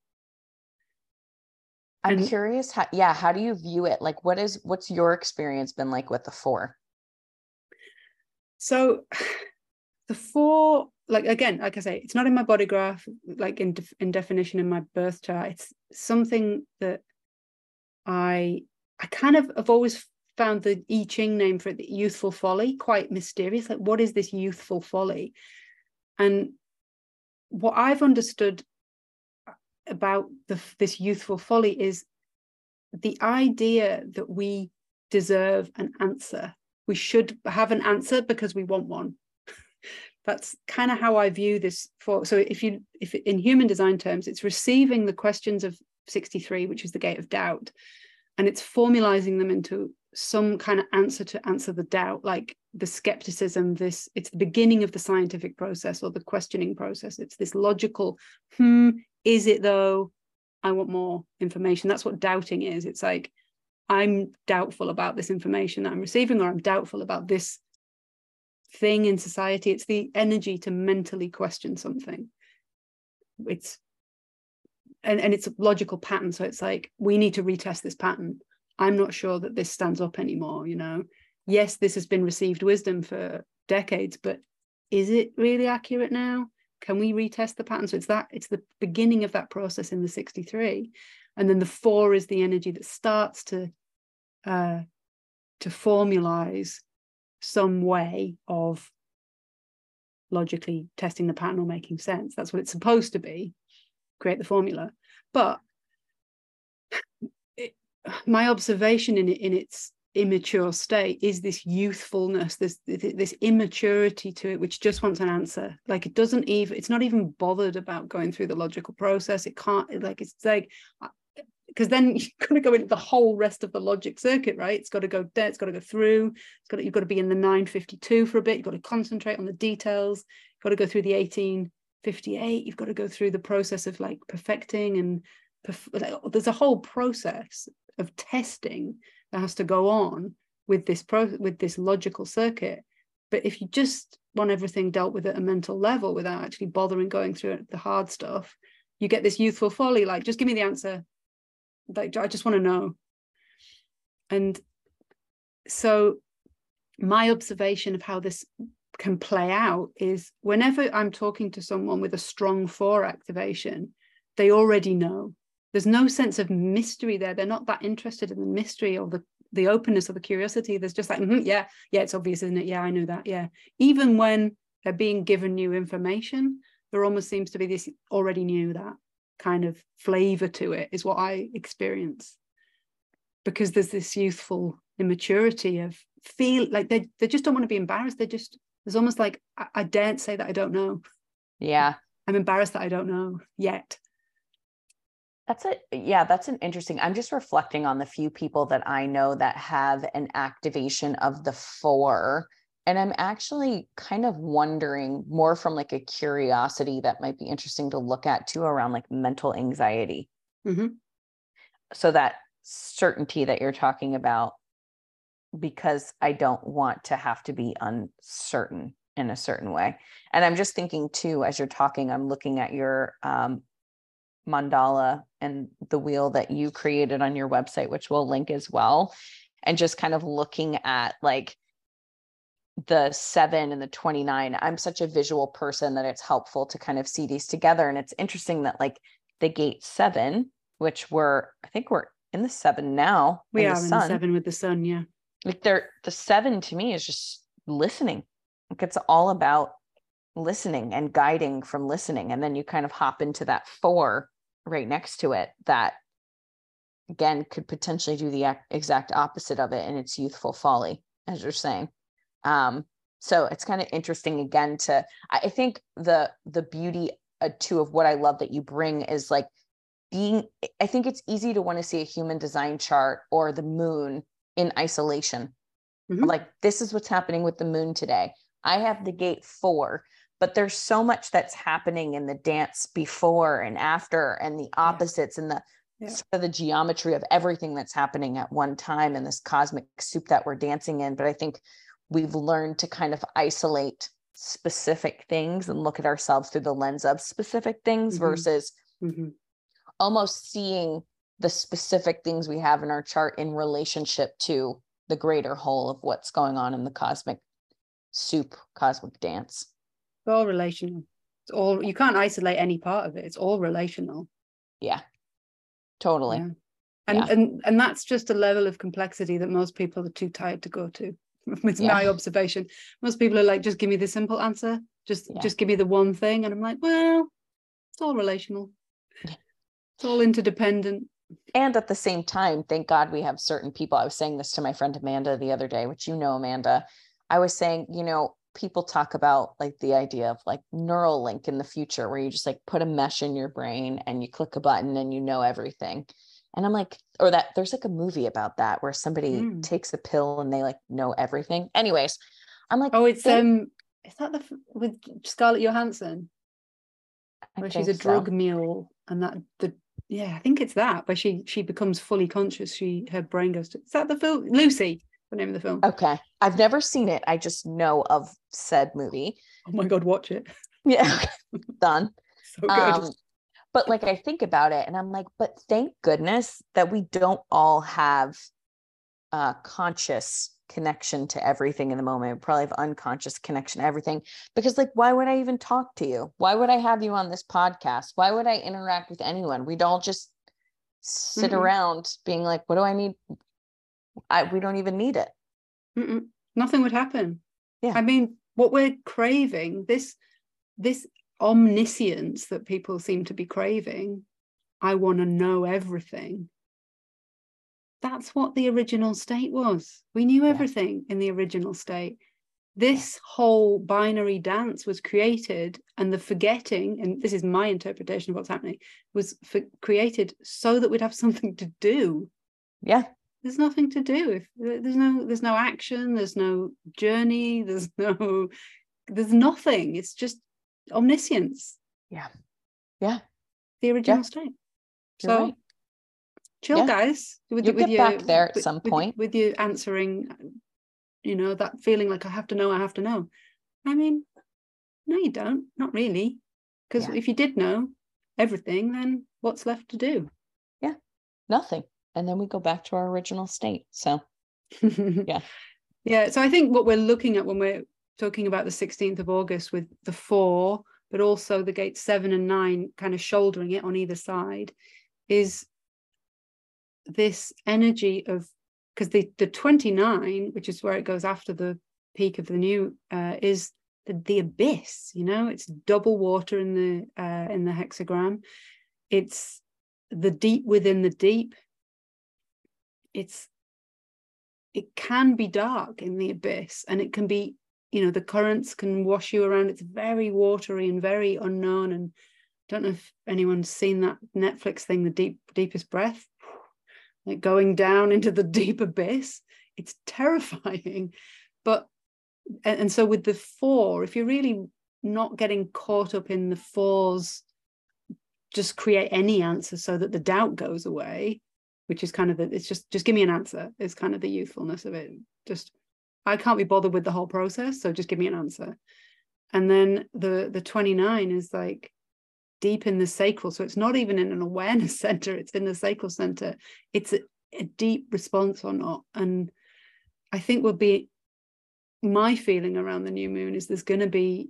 I'm and, curious how yeah, how do you view it? Like what is what's your experience been like with the four? So the four like again like i say it's not in my body graph like in, in definition in my birth chart it's something that i i kind of have always found the i ching name for it the youthful folly quite mysterious like what is this youthful folly and what i've understood about the, this youthful folly is the idea that we deserve an answer. We should have an answer because we want one. That's kind of how I view this. For so, if you if in human design terms, it's receiving the questions of 63, which is the gate of doubt, and it's formalizing them into some kind of answer to answer the doubt, like the skepticism. This it's the beginning of the scientific process or the questioning process. It's this logical, hmm, is it though? I want more information. That's what doubting is. It's like, I'm doubtful about this information that I'm receiving, or I'm doubtful about this thing in society. It's the energy to mentally question something. It's and, and it's a logical pattern. So it's like, we need to retest this pattern. I'm not sure that this stands up anymore, you know. Yes, this has been received wisdom for decades, but is it really accurate now? Can we retest the pattern so it's that it's the beginning of that process in the 63 and then the four is the energy that starts to uh, to formalize some way of logically testing the pattern or making sense. That's what it's supposed to be, create the formula. But it, my observation in it in its immature state is this youthfulness this this immaturity to it which just wants an answer. Like it doesn't even it's not even bothered about going through the logical process. It can't like it's like uh, because then you've got to go into the whole rest of the logic circuit right? It's got to go there it's got to go through. It's got to, you've got to be in the 952 for a bit. You've got to concentrate on the details. You've got to go through the 1858 you've got to go through the process of like perfecting and perf- like, there's a whole process of testing that has to go on with this pro with this logical circuit. But if you just want everything dealt with at a mental level without actually bothering going through the hard stuff you get this youthful folly like just give me the answer. Like i just want to know. And so my observation of how this can play out is whenever i'm talking to someone with a strong four activation they already know there's no sense of mystery there. They're not that interested in the mystery or the the openness or the curiosity. There's just like mm-hmm, yeah yeah it's obvious isn't it? Yeah i know that yeah. Even when they're being given new information there almost seems to be this already knew that kind of flavor to it is what i experience. Because there's this youthful immaturity of feel like they, they just don't want to be embarrassed. They just there's almost like I, I daren't say that i don't know. Yeah. I'm embarrassed that i don't know yet that's a yeah, that's an interesting. I'm just reflecting on the few people that I know that have an activation of the four. And I'm actually kind of wondering more from like a curiosity that might be interesting to look at too around like mental anxiety. Mm-hmm. So that certainty that you're talking about, because I don't want to have to be uncertain in a certain way. And I'm just thinking too, as you're talking, I'm looking at your um, mandala and the wheel that you created on your website, which we'll link as well. And just kind of looking at like the seven and the 29. I'm such a visual person that it's helpful to kind of see these together. And it's interesting that like the gate seven, which we're, I think we're in the seven now. We are the in the seven with the sun. Yeah. Like they're the seven to me is just listening. Like it's all about listening and guiding from listening. And then you kind of hop into that four right next to it that again could potentially do the exact opposite of it in its youthful folly as you're saying. Um so it's kind of interesting again to i think the the beauty uh, too of what i love that you bring is like being i think it's easy to want to see a human design chart or the moon in isolation. Mm-hmm. like this is what's happening with the moon today. I have the gate four but there's so much that's happening in the dance before and after and the opposites yeah. and the yeah. sort of the geometry of everything that's happening at one time in this cosmic soup that we're dancing in but i think we've learned to kind of isolate specific things and look at ourselves through the lens of specific things mm-hmm. versus mm-hmm. almost seeing the specific things we have in our chart in relationship to the greater whole of what's going on in the cosmic soup cosmic dance it's all relational. It's all you can't isolate any part of it. It's all relational. Yeah. Totally. Yeah. And yeah. and and that's just a level of complexity that most people are too tired to go to. It's yeah. my observation. Most people are like, just give me the simple answer. Just just give me the one thing. And I'm like, well, it's all relational. It's all interdependent. And at the same time, thank God we have certain people. I was saying this to my friend Amanda the other day, which you know, Amanda. I was saying, you know, people talk about like the idea of like Neuralink in the future where you just like put a mesh in your brain and you click a button and you know everything and i'm like or that there's like a movie about that where somebody mm. takes a pill and they like know everything anyways i'm like oh it's um is that the with scarlett johansson where she's a drug so. mule and that the yeah i think it's that where she she becomes fully conscious she her brain goes to is that the film lucy the name of the film. Okay. I've never seen it. I just know of said movie. Oh my God, watch it. Yeah. Done. so good. Um, but like I think about it and I'm like, but thank goodness that we don't all have a conscious connection to everything in the moment. We probably have unconscious connection to everything. Because like, why would I even talk to you? Why would I have you on this podcast? Why would I interact with anyone? We'd all just sit mm-hmm. around being like, what do I need? I, we don't even need it. Mm-mm. Nothing would happen. Yeah. I mean, what we're craving, this, this omniscience that people seem to be craving, I want to know everything. That's what the original state was. We knew everything yeah. in the original state this whole binary dance was created and the forgetting and this is my interpretation of what's happening was for, created so that we'd have something to do yeah there's nothing to do if there's no there's no action there's no journey there's no there's nothing. It's just omniscience. Yeah. Yeah. The original yeah. state You're so right. chill yeah. guys with, You'll with get your, back there at with, some point. with, with you answering you know that feeling like i have to know i have to know. I mean no you don't. Not really. Because yeah. if you did know everything then what's left to do? Yeah. Nothing and then we go back to our original state. So yeah. Yeah so i think what we're looking at when we're talking about the 16th of august with the four but also the gates seven and nine kind of shouldering it on either side is this energy of because the the 29 which is where it goes after the peak of the new uh, is the, the abyss you know? It's double water in the uh, in the hexagram. It's the deep within the deep it's it can be dark in the abyss and it can be you know the currents can wash you around it's very watery and very unknown and I don't know if anyone's seen that netflix thing the deep deepest breath like going down into the deep abyss. It's terrifying. But, and, and so with the four, if you're really not getting caught up in the fours, just create any answer so that the doubt goes away, which is kind of the, it's just, just give me an answer, is kind of the youthfulness of it. Just, I can't be bothered with the whole process. So just give me an answer. And then the the 29 is like, deep in the sacral. So it's not even in an awareness center, it's in the sacral center. It's a, a deep response or not. And I think will be my feeling around the new moon is there's going to be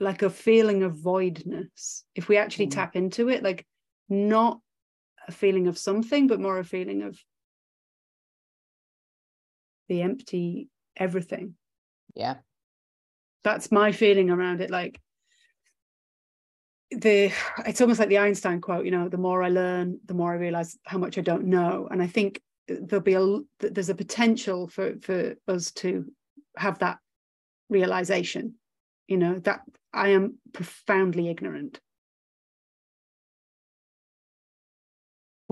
like a feeling of voidness if we actually mm. tap into it, like not a feeling of something, but more a feeling of the empty everything. Yeah. That's my feeling around it. Like the it's almost like the Einstein quote, you know, the more I learn, the more I realize how much I don't know. And I think there'll be a there's a potential for for us to have that realization, you know, that I am profoundly ignorant.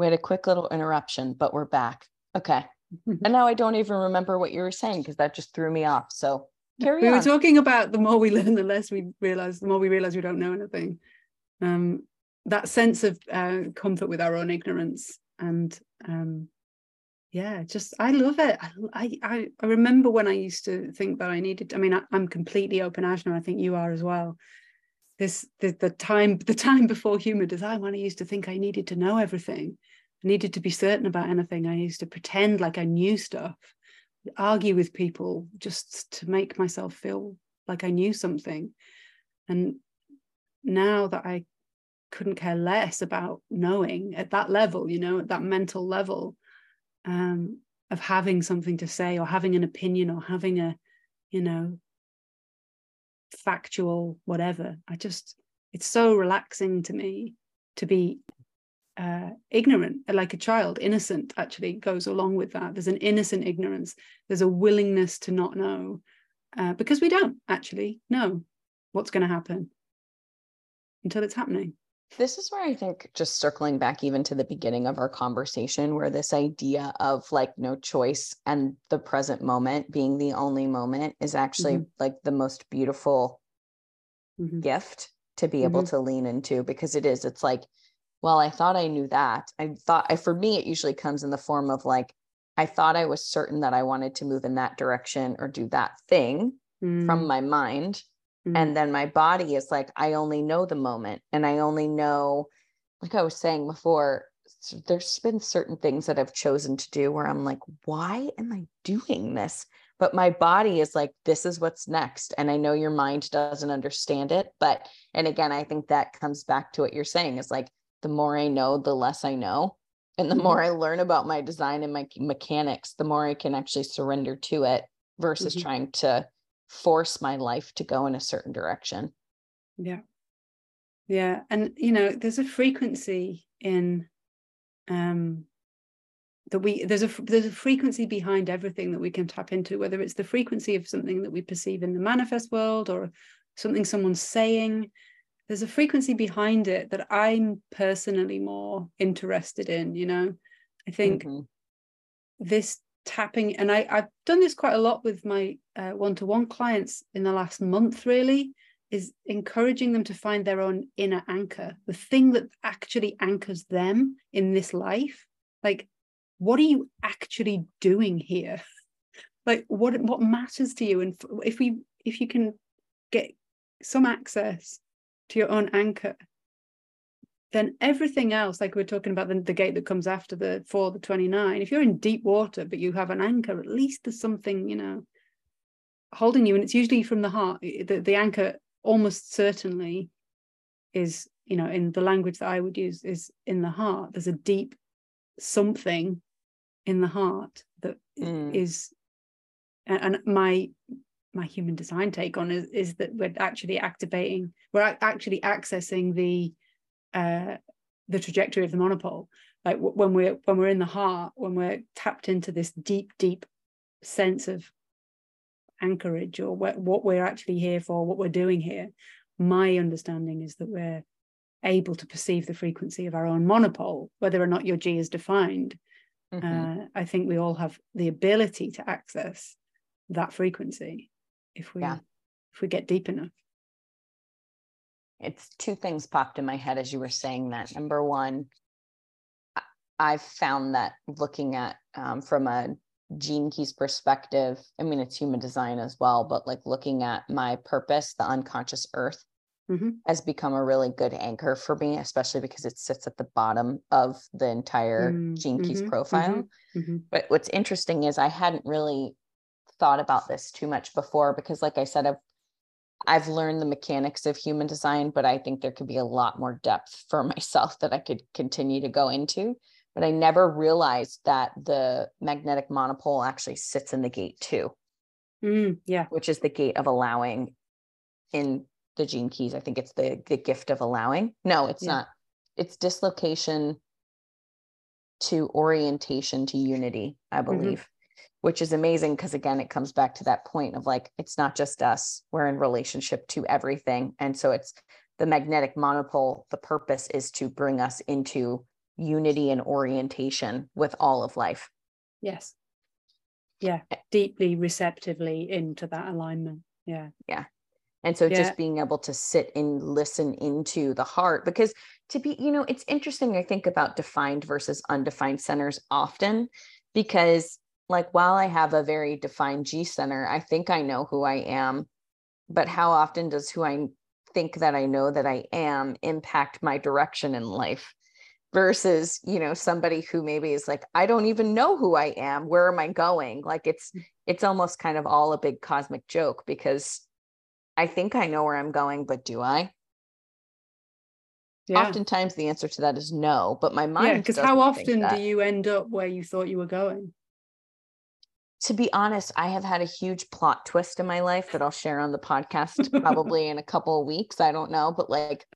We had a quick little interruption, but we're back. Okay. and now I don't even remember what you were saying because that just threw me off. So carry we on. were talking about the more we learn, the less we realize, the more we realize we don't know anything um, that sense of uh, comfort with our own ignorance and um, yeah just i love it I, I i remember when i used to think that i needed i mean I, am completely open now i think you are as well this the, the time the time before human design when i used to think i needed to know everything. I needed to be certain about anything. I used to pretend like i knew stuff argue with people just to make myself feel like i knew something. And now that I couldn't care less about knowing at that level, you know, at that mental level um, of having something to say or having an opinion or having a, you know, factual whatever. I just, it's so relaxing to me to be uh, ignorant, like a child, innocent actually goes along with that. There's an innocent ignorance, there's a willingness to not know uh, because we don't actually know what's going to happen until it's happening. This is where I think just circling back even to the beginning of our conversation, where this idea of like no choice and the present moment being the only moment is actually mm-hmm. like the most beautiful mm-hmm. gift to be able mm-hmm. to lean into because it is. It's like, well, I thought I knew that. I thought I, for me, it usually comes in the form of like, I thought I was certain that I wanted to move in that direction or do that thing from mm. my mind Mm-hmm. And then my body is like, I only know the moment and I only know, like I was saying before, there's been certain things that I've chosen to do where I'm like, why am I doing this? But my body is like, this is what's next. And I know your mind doesn't understand it. But, and again, I think that comes back to what you're saying is like, the more I know, the less I know. And the mm-hmm. more I learn about my design and my mechanics, the more I can actually surrender to it versus mm-hmm. trying to force my life to go in a certain direction. Yeah. Yeah. And, you know, there's a frequency in um, that we there's a there's a frequency behind everything that we can tap into whether it's the frequency of something that we perceive in the manifest world or something someone's saying there's a frequency behind it that i'm personally more interested in you know i think mm-hmm. this tapping and I, i've done this quite a lot with my uh, one-to-one clients in the last month really is encouraging them to find their own inner anchor the thing that actually anchors them in this life. Like what are you actually doing here? Like what what matters to you? And if we if you can get some access to your own anchor then everything else like we are talking about the, the gate that comes after the four the 29 if you're in deep water but you have an anchor at least there's something you know holding you and it's usually from the heart the, the anchor almost certainly is you know in the language that i would use is in the heart there's a deep something in the heart that mm. is, and my my human design take on is, is that we're actually activating we're actually accessing the uh the trajectory of the monopole like when we're when we're in the heart when we're tapped into this deep deep sense of anchorage or what, what we're actually here for what we're doing here my understanding is that we're able to perceive the frequency of our own monopole whether or not your g is defined mm-hmm. uh, I think we all have the ability to access that frequency if we yeah. if we get deep enough. It's two things popped in my head as you were saying that. Number one, I've found that looking at um, from a gene keys perspective, I mean, it's human design as well, but like looking at my purpose, the unconscious earth, mm-hmm. has become a really good anchor for me, especially because it sits at the bottom of the entire mm-hmm. Gene Keys mm-hmm. profile. Mm-hmm. mm-hmm. But what's interesting is I hadn't really thought about this too much before because, like I said, I've I've learned the mechanics of human design, but I think there could be a lot more depth for myself that I could continue to go into. But I never realized that the magnetic monopole actually sits in the gate two. Mm, yeah. Which is the gate of allowing in the gene keys. I think it's the the gift of allowing. No, it's yeah. not. It's dislocation to orientation to unity, I mm-hmm. believe. Which is amazing because again, it comes back to that point of like it's not just us. We're in relationship to everything. And so it's the magnetic monopole, the purpose is to bring us into unity and orientation with all of life. Yes. Yeah. Deeply receptively into that alignment. Yeah. Yeah. And so yeah. just being able to sit and listen into the heart, because to be, you know, it's interesting, I think about defined versus undefined centers often, because like while I have a very defined G center, I think I know who I am. But how often does who I think that I know that I am impact my direction in life? versus you know somebody who maybe is like i don't even know who i am where am i going like it's mm. it's almost kind of all a big cosmic joke because I think I know where I'm going, but do I? Yeah. Oftentimes the answer to that is no, but my mind. Yeah, because how often do you end up where you thought you were going? To be honest, I have had a huge plot twist in my life that I'll share on the podcast probably in a couple of weeks. I don't know, but like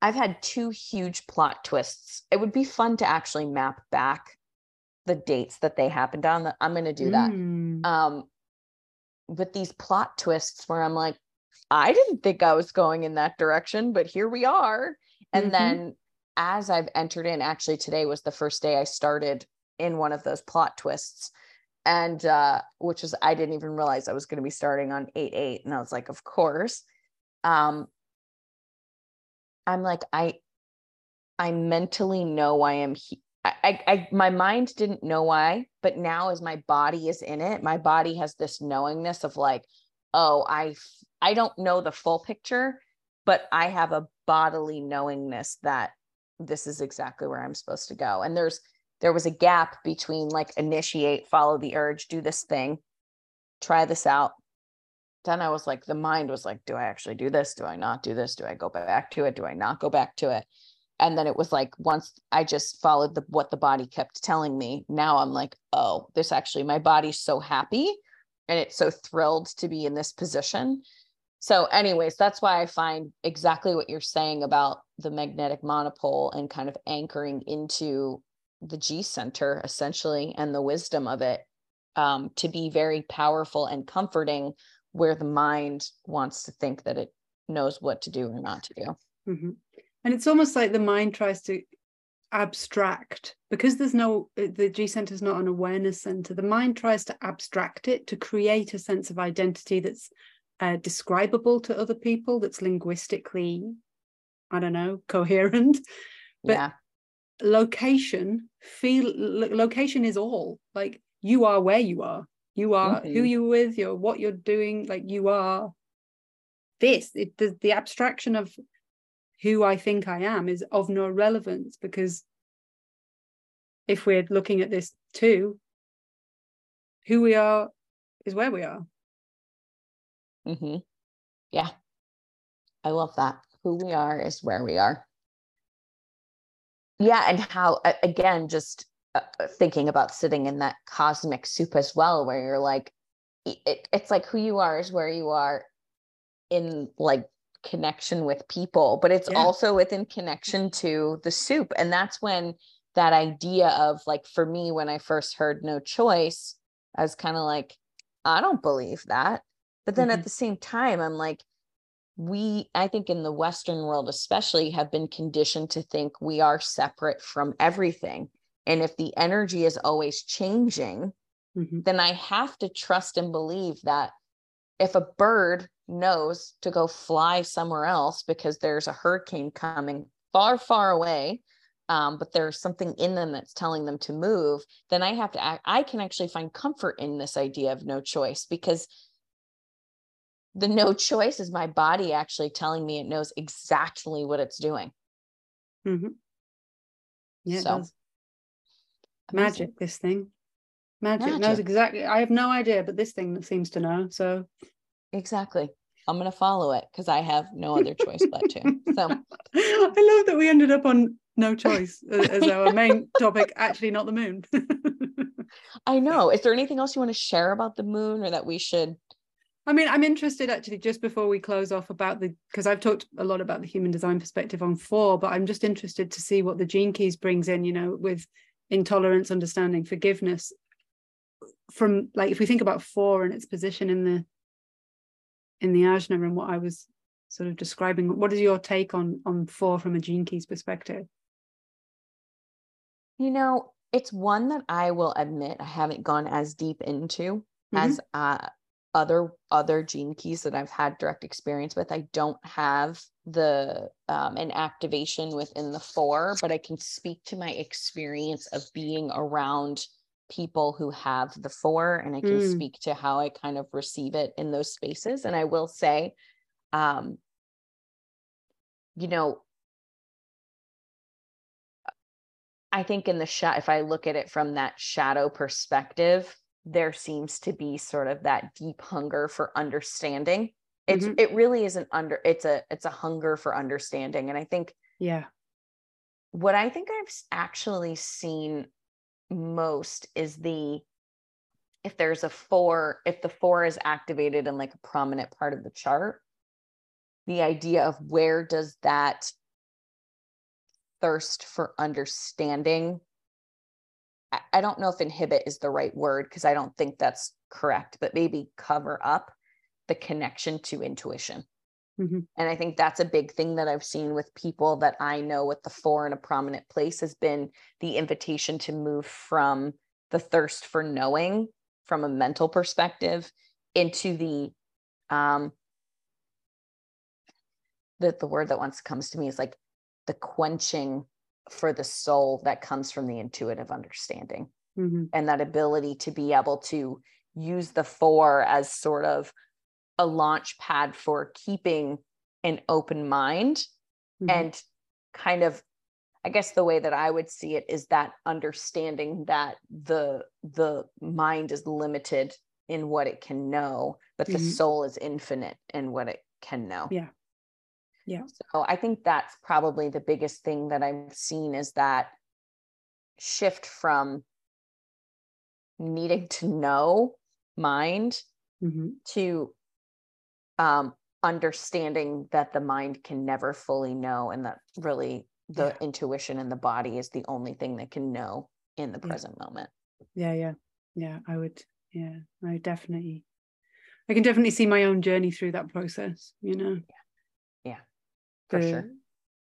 I've had two huge plot twists. It would be fun to actually map back the dates that they happened on. I'm going to do that. Mm. Um, with these plot twists where I'm like, I didn't think I was going in that direction, but here we are. And mm-hmm. then as I've entered in, actually today was the first day I started in one of those plot twists. And uh, which is I didn't even realize I was going to be starting on 8-8. And I was like, of course. Um, I'm like, I I mentally know why I am he- I, I my mind didn't know why, but now as my body is in it, my body has this knowingness of like, oh, I I don't know the full picture, but I have a bodily knowingness that this is exactly where I'm supposed to go. And there's there was a gap between like initiate, follow the urge, do this thing, try this out. Then I was like, the mind was like, do I actually do this? Do I not do this? Do I go back to it? Do I not go back to it? and then it was like once I just followed the what the body kept telling me, now I'm like, oh, this actually my body's so happy and it's so thrilled to be in this position. So, anyways, that's why I find exactly what you're saying about the magnetic monopole and kind of anchoring into the G center essentially and the wisdom of it um, to be very powerful and comforting where the mind wants to think that it knows what to do or not to do. Mm-hmm. And it's almost like the mind tries to abstract because there's no the G center is not an awareness center. The mind tries to abstract it to create a sense of identity that's uh, describable to other people, that's linguistically, I don't know, coherent. But yeah. Location, feel location is all like you are where you are. You are mm-hmm. who you're with. You're what you're doing. Like you are this. It the, the abstraction of who I think I am is of no relevance because if we're looking at this too, who we are is where we are. Mm-hmm. Yeah. I love that. Who we are is where we are. Yeah. And how, again, just uh, uh, thinking about sitting in that cosmic soup as well, where you're like, it, it's like who you are is where you are in like connection with people, but it's yeah. also within connection to the soup. And that's when that idea of like, for me, when I first heard no choice, I was kind of like, I don't believe that. But then mm-hmm. at the same time, I'm like, we, I think in the Western world, especially, have been conditioned to think we are separate from everything. And if the energy is always changing, mm-hmm. then I have to trust and believe that if a bird knows to go fly somewhere else because there's a hurricane coming far, far away, um, but there's something in them that's telling them to move, then I have to act. I can actually find comfort in this idea of no choice because the no choice is my body actually telling me it knows exactly what it's doing. Mm-hmm. Yeah, so, magic, this thing. Magic. magic knows exactly. I have no idea, but this thing seems to know. So exactly. I'm going to follow it because I have no other choice but to. So I love that we ended up on no choice as our main topic, actually, not the moon. I know. Is there anything else you want to share about the moon or that we should? I mean, I'm interested actually just before we close off about the because I've talked a lot about the human design perspective on four, but I'm just interested to see what the gene keys brings in, you know, with intolerance, understanding, forgiveness. From like if we think about four and its position in the in the ajna and what I was sort of describing. What is your take on on four from a gene keys perspective? You know, it's one that I will admit I haven't gone as deep into mm-hmm. as uh, other other gene keys that I've had direct experience with. I don't have the um, an activation within the four, but I can speak to my experience of being around people who have the four and I can mm. speak to how I kind of receive it in those spaces. And I will say, um, you know, I think in the shot, if I look at it from that shadow perspective, there seems to be sort of that deep hunger for understanding. It's mm-hmm. it really isn't under it's a it's a hunger for understanding. And I think yeah. What I think I've actually seen most is the if there's a four, if the four is activated in like a prominent part of the chart, the idea of where does that thirst for understanding I don't know if inhibit is the right word because I don't think that's correct, but maybe cover up the connection to intuition. Mm-hmm. And I think that's a big thing that I've seen with people that I know with the four in a prominent place has been the invitation to move from the thirst for knowing from a mental perspective into the um the, the word that once comes to me is like the quenching for the soul that comes from the intuitive understanding mm-hmm. and that ability to be able to use the four as sort of a launch pad for keeping an open mind mm-hmm. and kind of i guess the way that i would see it is that understanding that the the mind is limited in what it can know but the mm-hmm. soul is infinite in what it can know yeah Yeah. So I think that's probably the biggest thing that I've seen is that shift from needing to know mind Mm-hmm. to um understanding that the mind can never fully know and that really the Yeah. intuition and the body is the only thing that can know in the Yeah. present moment. Yeah, yeah, yeah. I would, yeah, I definitely, I can definitely see my own journey through that process. You know, For the, sure.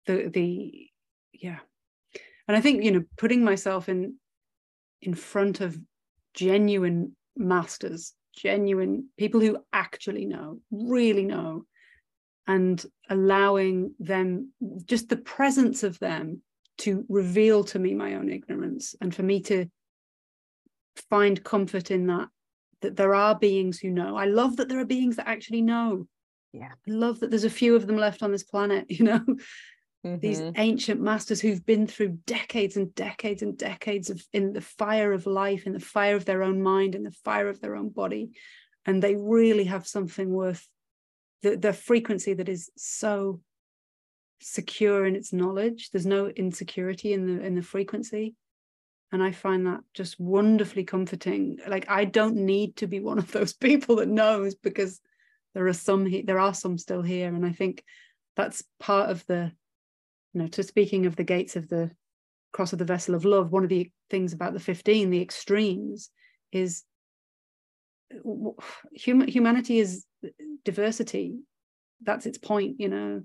the the yeah, and I think you know, putting myself in in front of genuine masters, genuine people who actually know, really know, and allowing them just the presence of them to reveal to me my own ignorance and for me to find comfort in that that there are beings who know. I love that there are beings that actually know Yeah. i love that there's a few of them left on this planet you know? These Mhm. ancient masters who've been through decades and decades and decades of in the fire of life in the fire of their own mind in the fire of their own body. And they really have something worth the, the frequency that is so secure in its knowledge. There's no insecurity in the in the frequency. And i find that just wonderfully comforting. Like i don't need to be one of those people that knows because there are some there are some still here and i think that's part of the you know to speaking of the gates of the cross of the vessel of love one of the things about the 15 the extremes is hum- humanity is diversity. That's its point you know.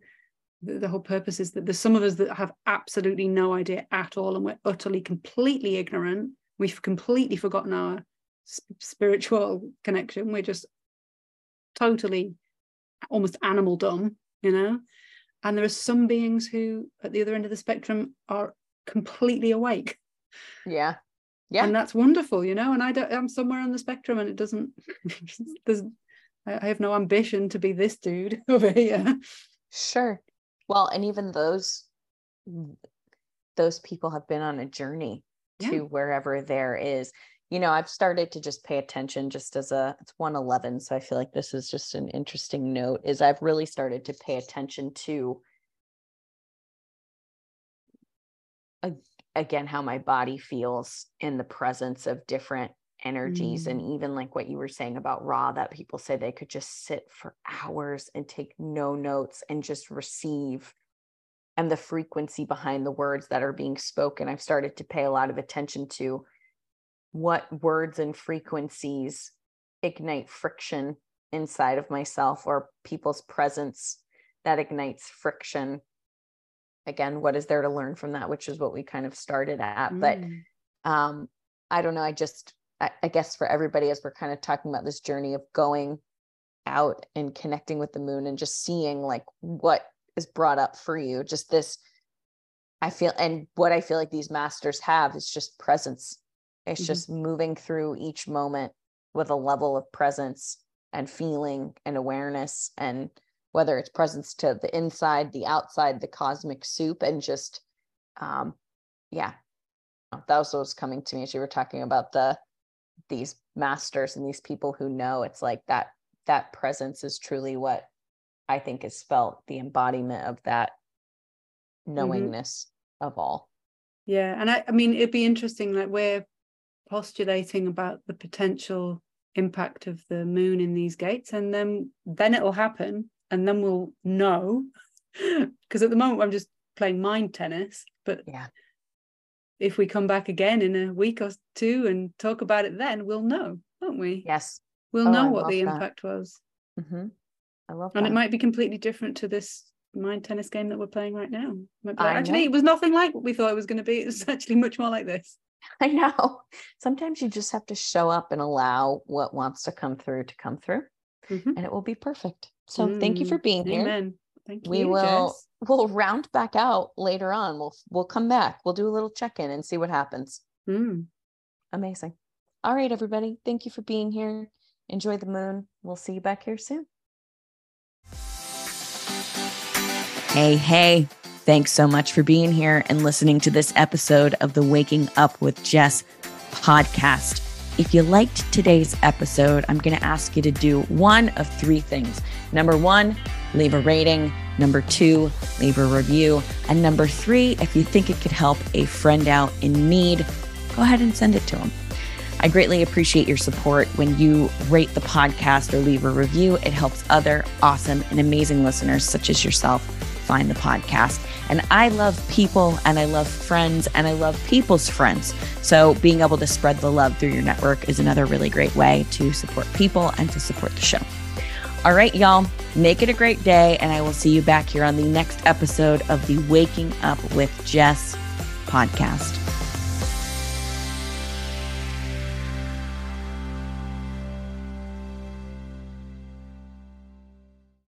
The, the whole purpose is that there's some of us that have absolutely no idea at all and we're utterly completely ignorant. We've completely forgotten our sp- spiritual connection. We're just totally almost animal dumb you know and there are some beings who at the other end of the spectrum are completely awake Yeah. Yeah. and that's wonderful you know and i don't i'm somewhere on the spectrum and it doesn't there's i have no ambition to be this dude over here Sure. Well, and even those those people have been on a journey Yeah. to wherever there is. You know, I've started to just pay attention just as a it's 111, so I feel like this is just an interesting note is I've really started to pay attention to again how my body feels in the presence of different energies and mm. even like what you were saying about Ra that people say they could just sit for hours and take no notes and just receive and the frequency behind the words that are being spoken. I've started to pay a lot of attention to what words and frequencies ignite friction inside of myself or people's presence that ignites friction again what is there to learn from that which is what we kind of started at but Mm. um i don't know i just I, I guess for everybody as we're kind of talking about this journey of going out and connecting with the moon and just seeing like what is brought up for you just this i feel and what i feel like these masters have is just presence it's Mhm. just moving through each moment with a level of presence and feeling and awareness and whether it's presence to the inside the outside the cosmic soup and just um yeah that was what was coming to me as you were talking about the these masters and these people who know it's like that that presence is truly what i think is felt the embodiment of that knowingness of all Yeah, and I, I mean, it'd be interesting. Like we're postulating about the potential impact of the moon in these gates, and then then it'll happen, and then we'll know. Because at the moment, I'm just playing mind tennis. But yeah if we come back again in a week or two and talk about it, then we'll know, won't we? yes We'll Oh, know I what the that. impact was, hmm i love and that it might be completely different to this mind tennis game that we're playing right now. Like, actually, it was nothing like what we thought it was going to be. It was actually much more like this. i know sometimes you just have to show up and allow what wants to come through to come through Mhm. and it will be perfect so thank you for Mm, being here Amen. Thank we you, will Jess. we'll round back out later on we'll we'll come back we'll do a little check-in and see what happens Mm. amazing all right everybody thank you for being here enjoy the moon we'll see you back here soon Hey, hey, thanks so much for being here and listening to this episode of the Waking Up with Jess podcast. If you liked today's episode, I'm going to ask you to do one of three things. Number one, leave a rating. Number two, leave a review. And number three, if you think it could help a friend out in need, go ahead and send it to them. I greatly appreciate your support when you rate the podcast or leave a review. It helps other awesome and amazing listeners, such as yourself, find the podcast. And I love people and I love friends and I love people's friends. So being able to spread the love through your network is another really great way to support people and to support the show. All right, y'all, make it a great day. And I will see you back here on the next episode of the Waking Up with Jess podcast.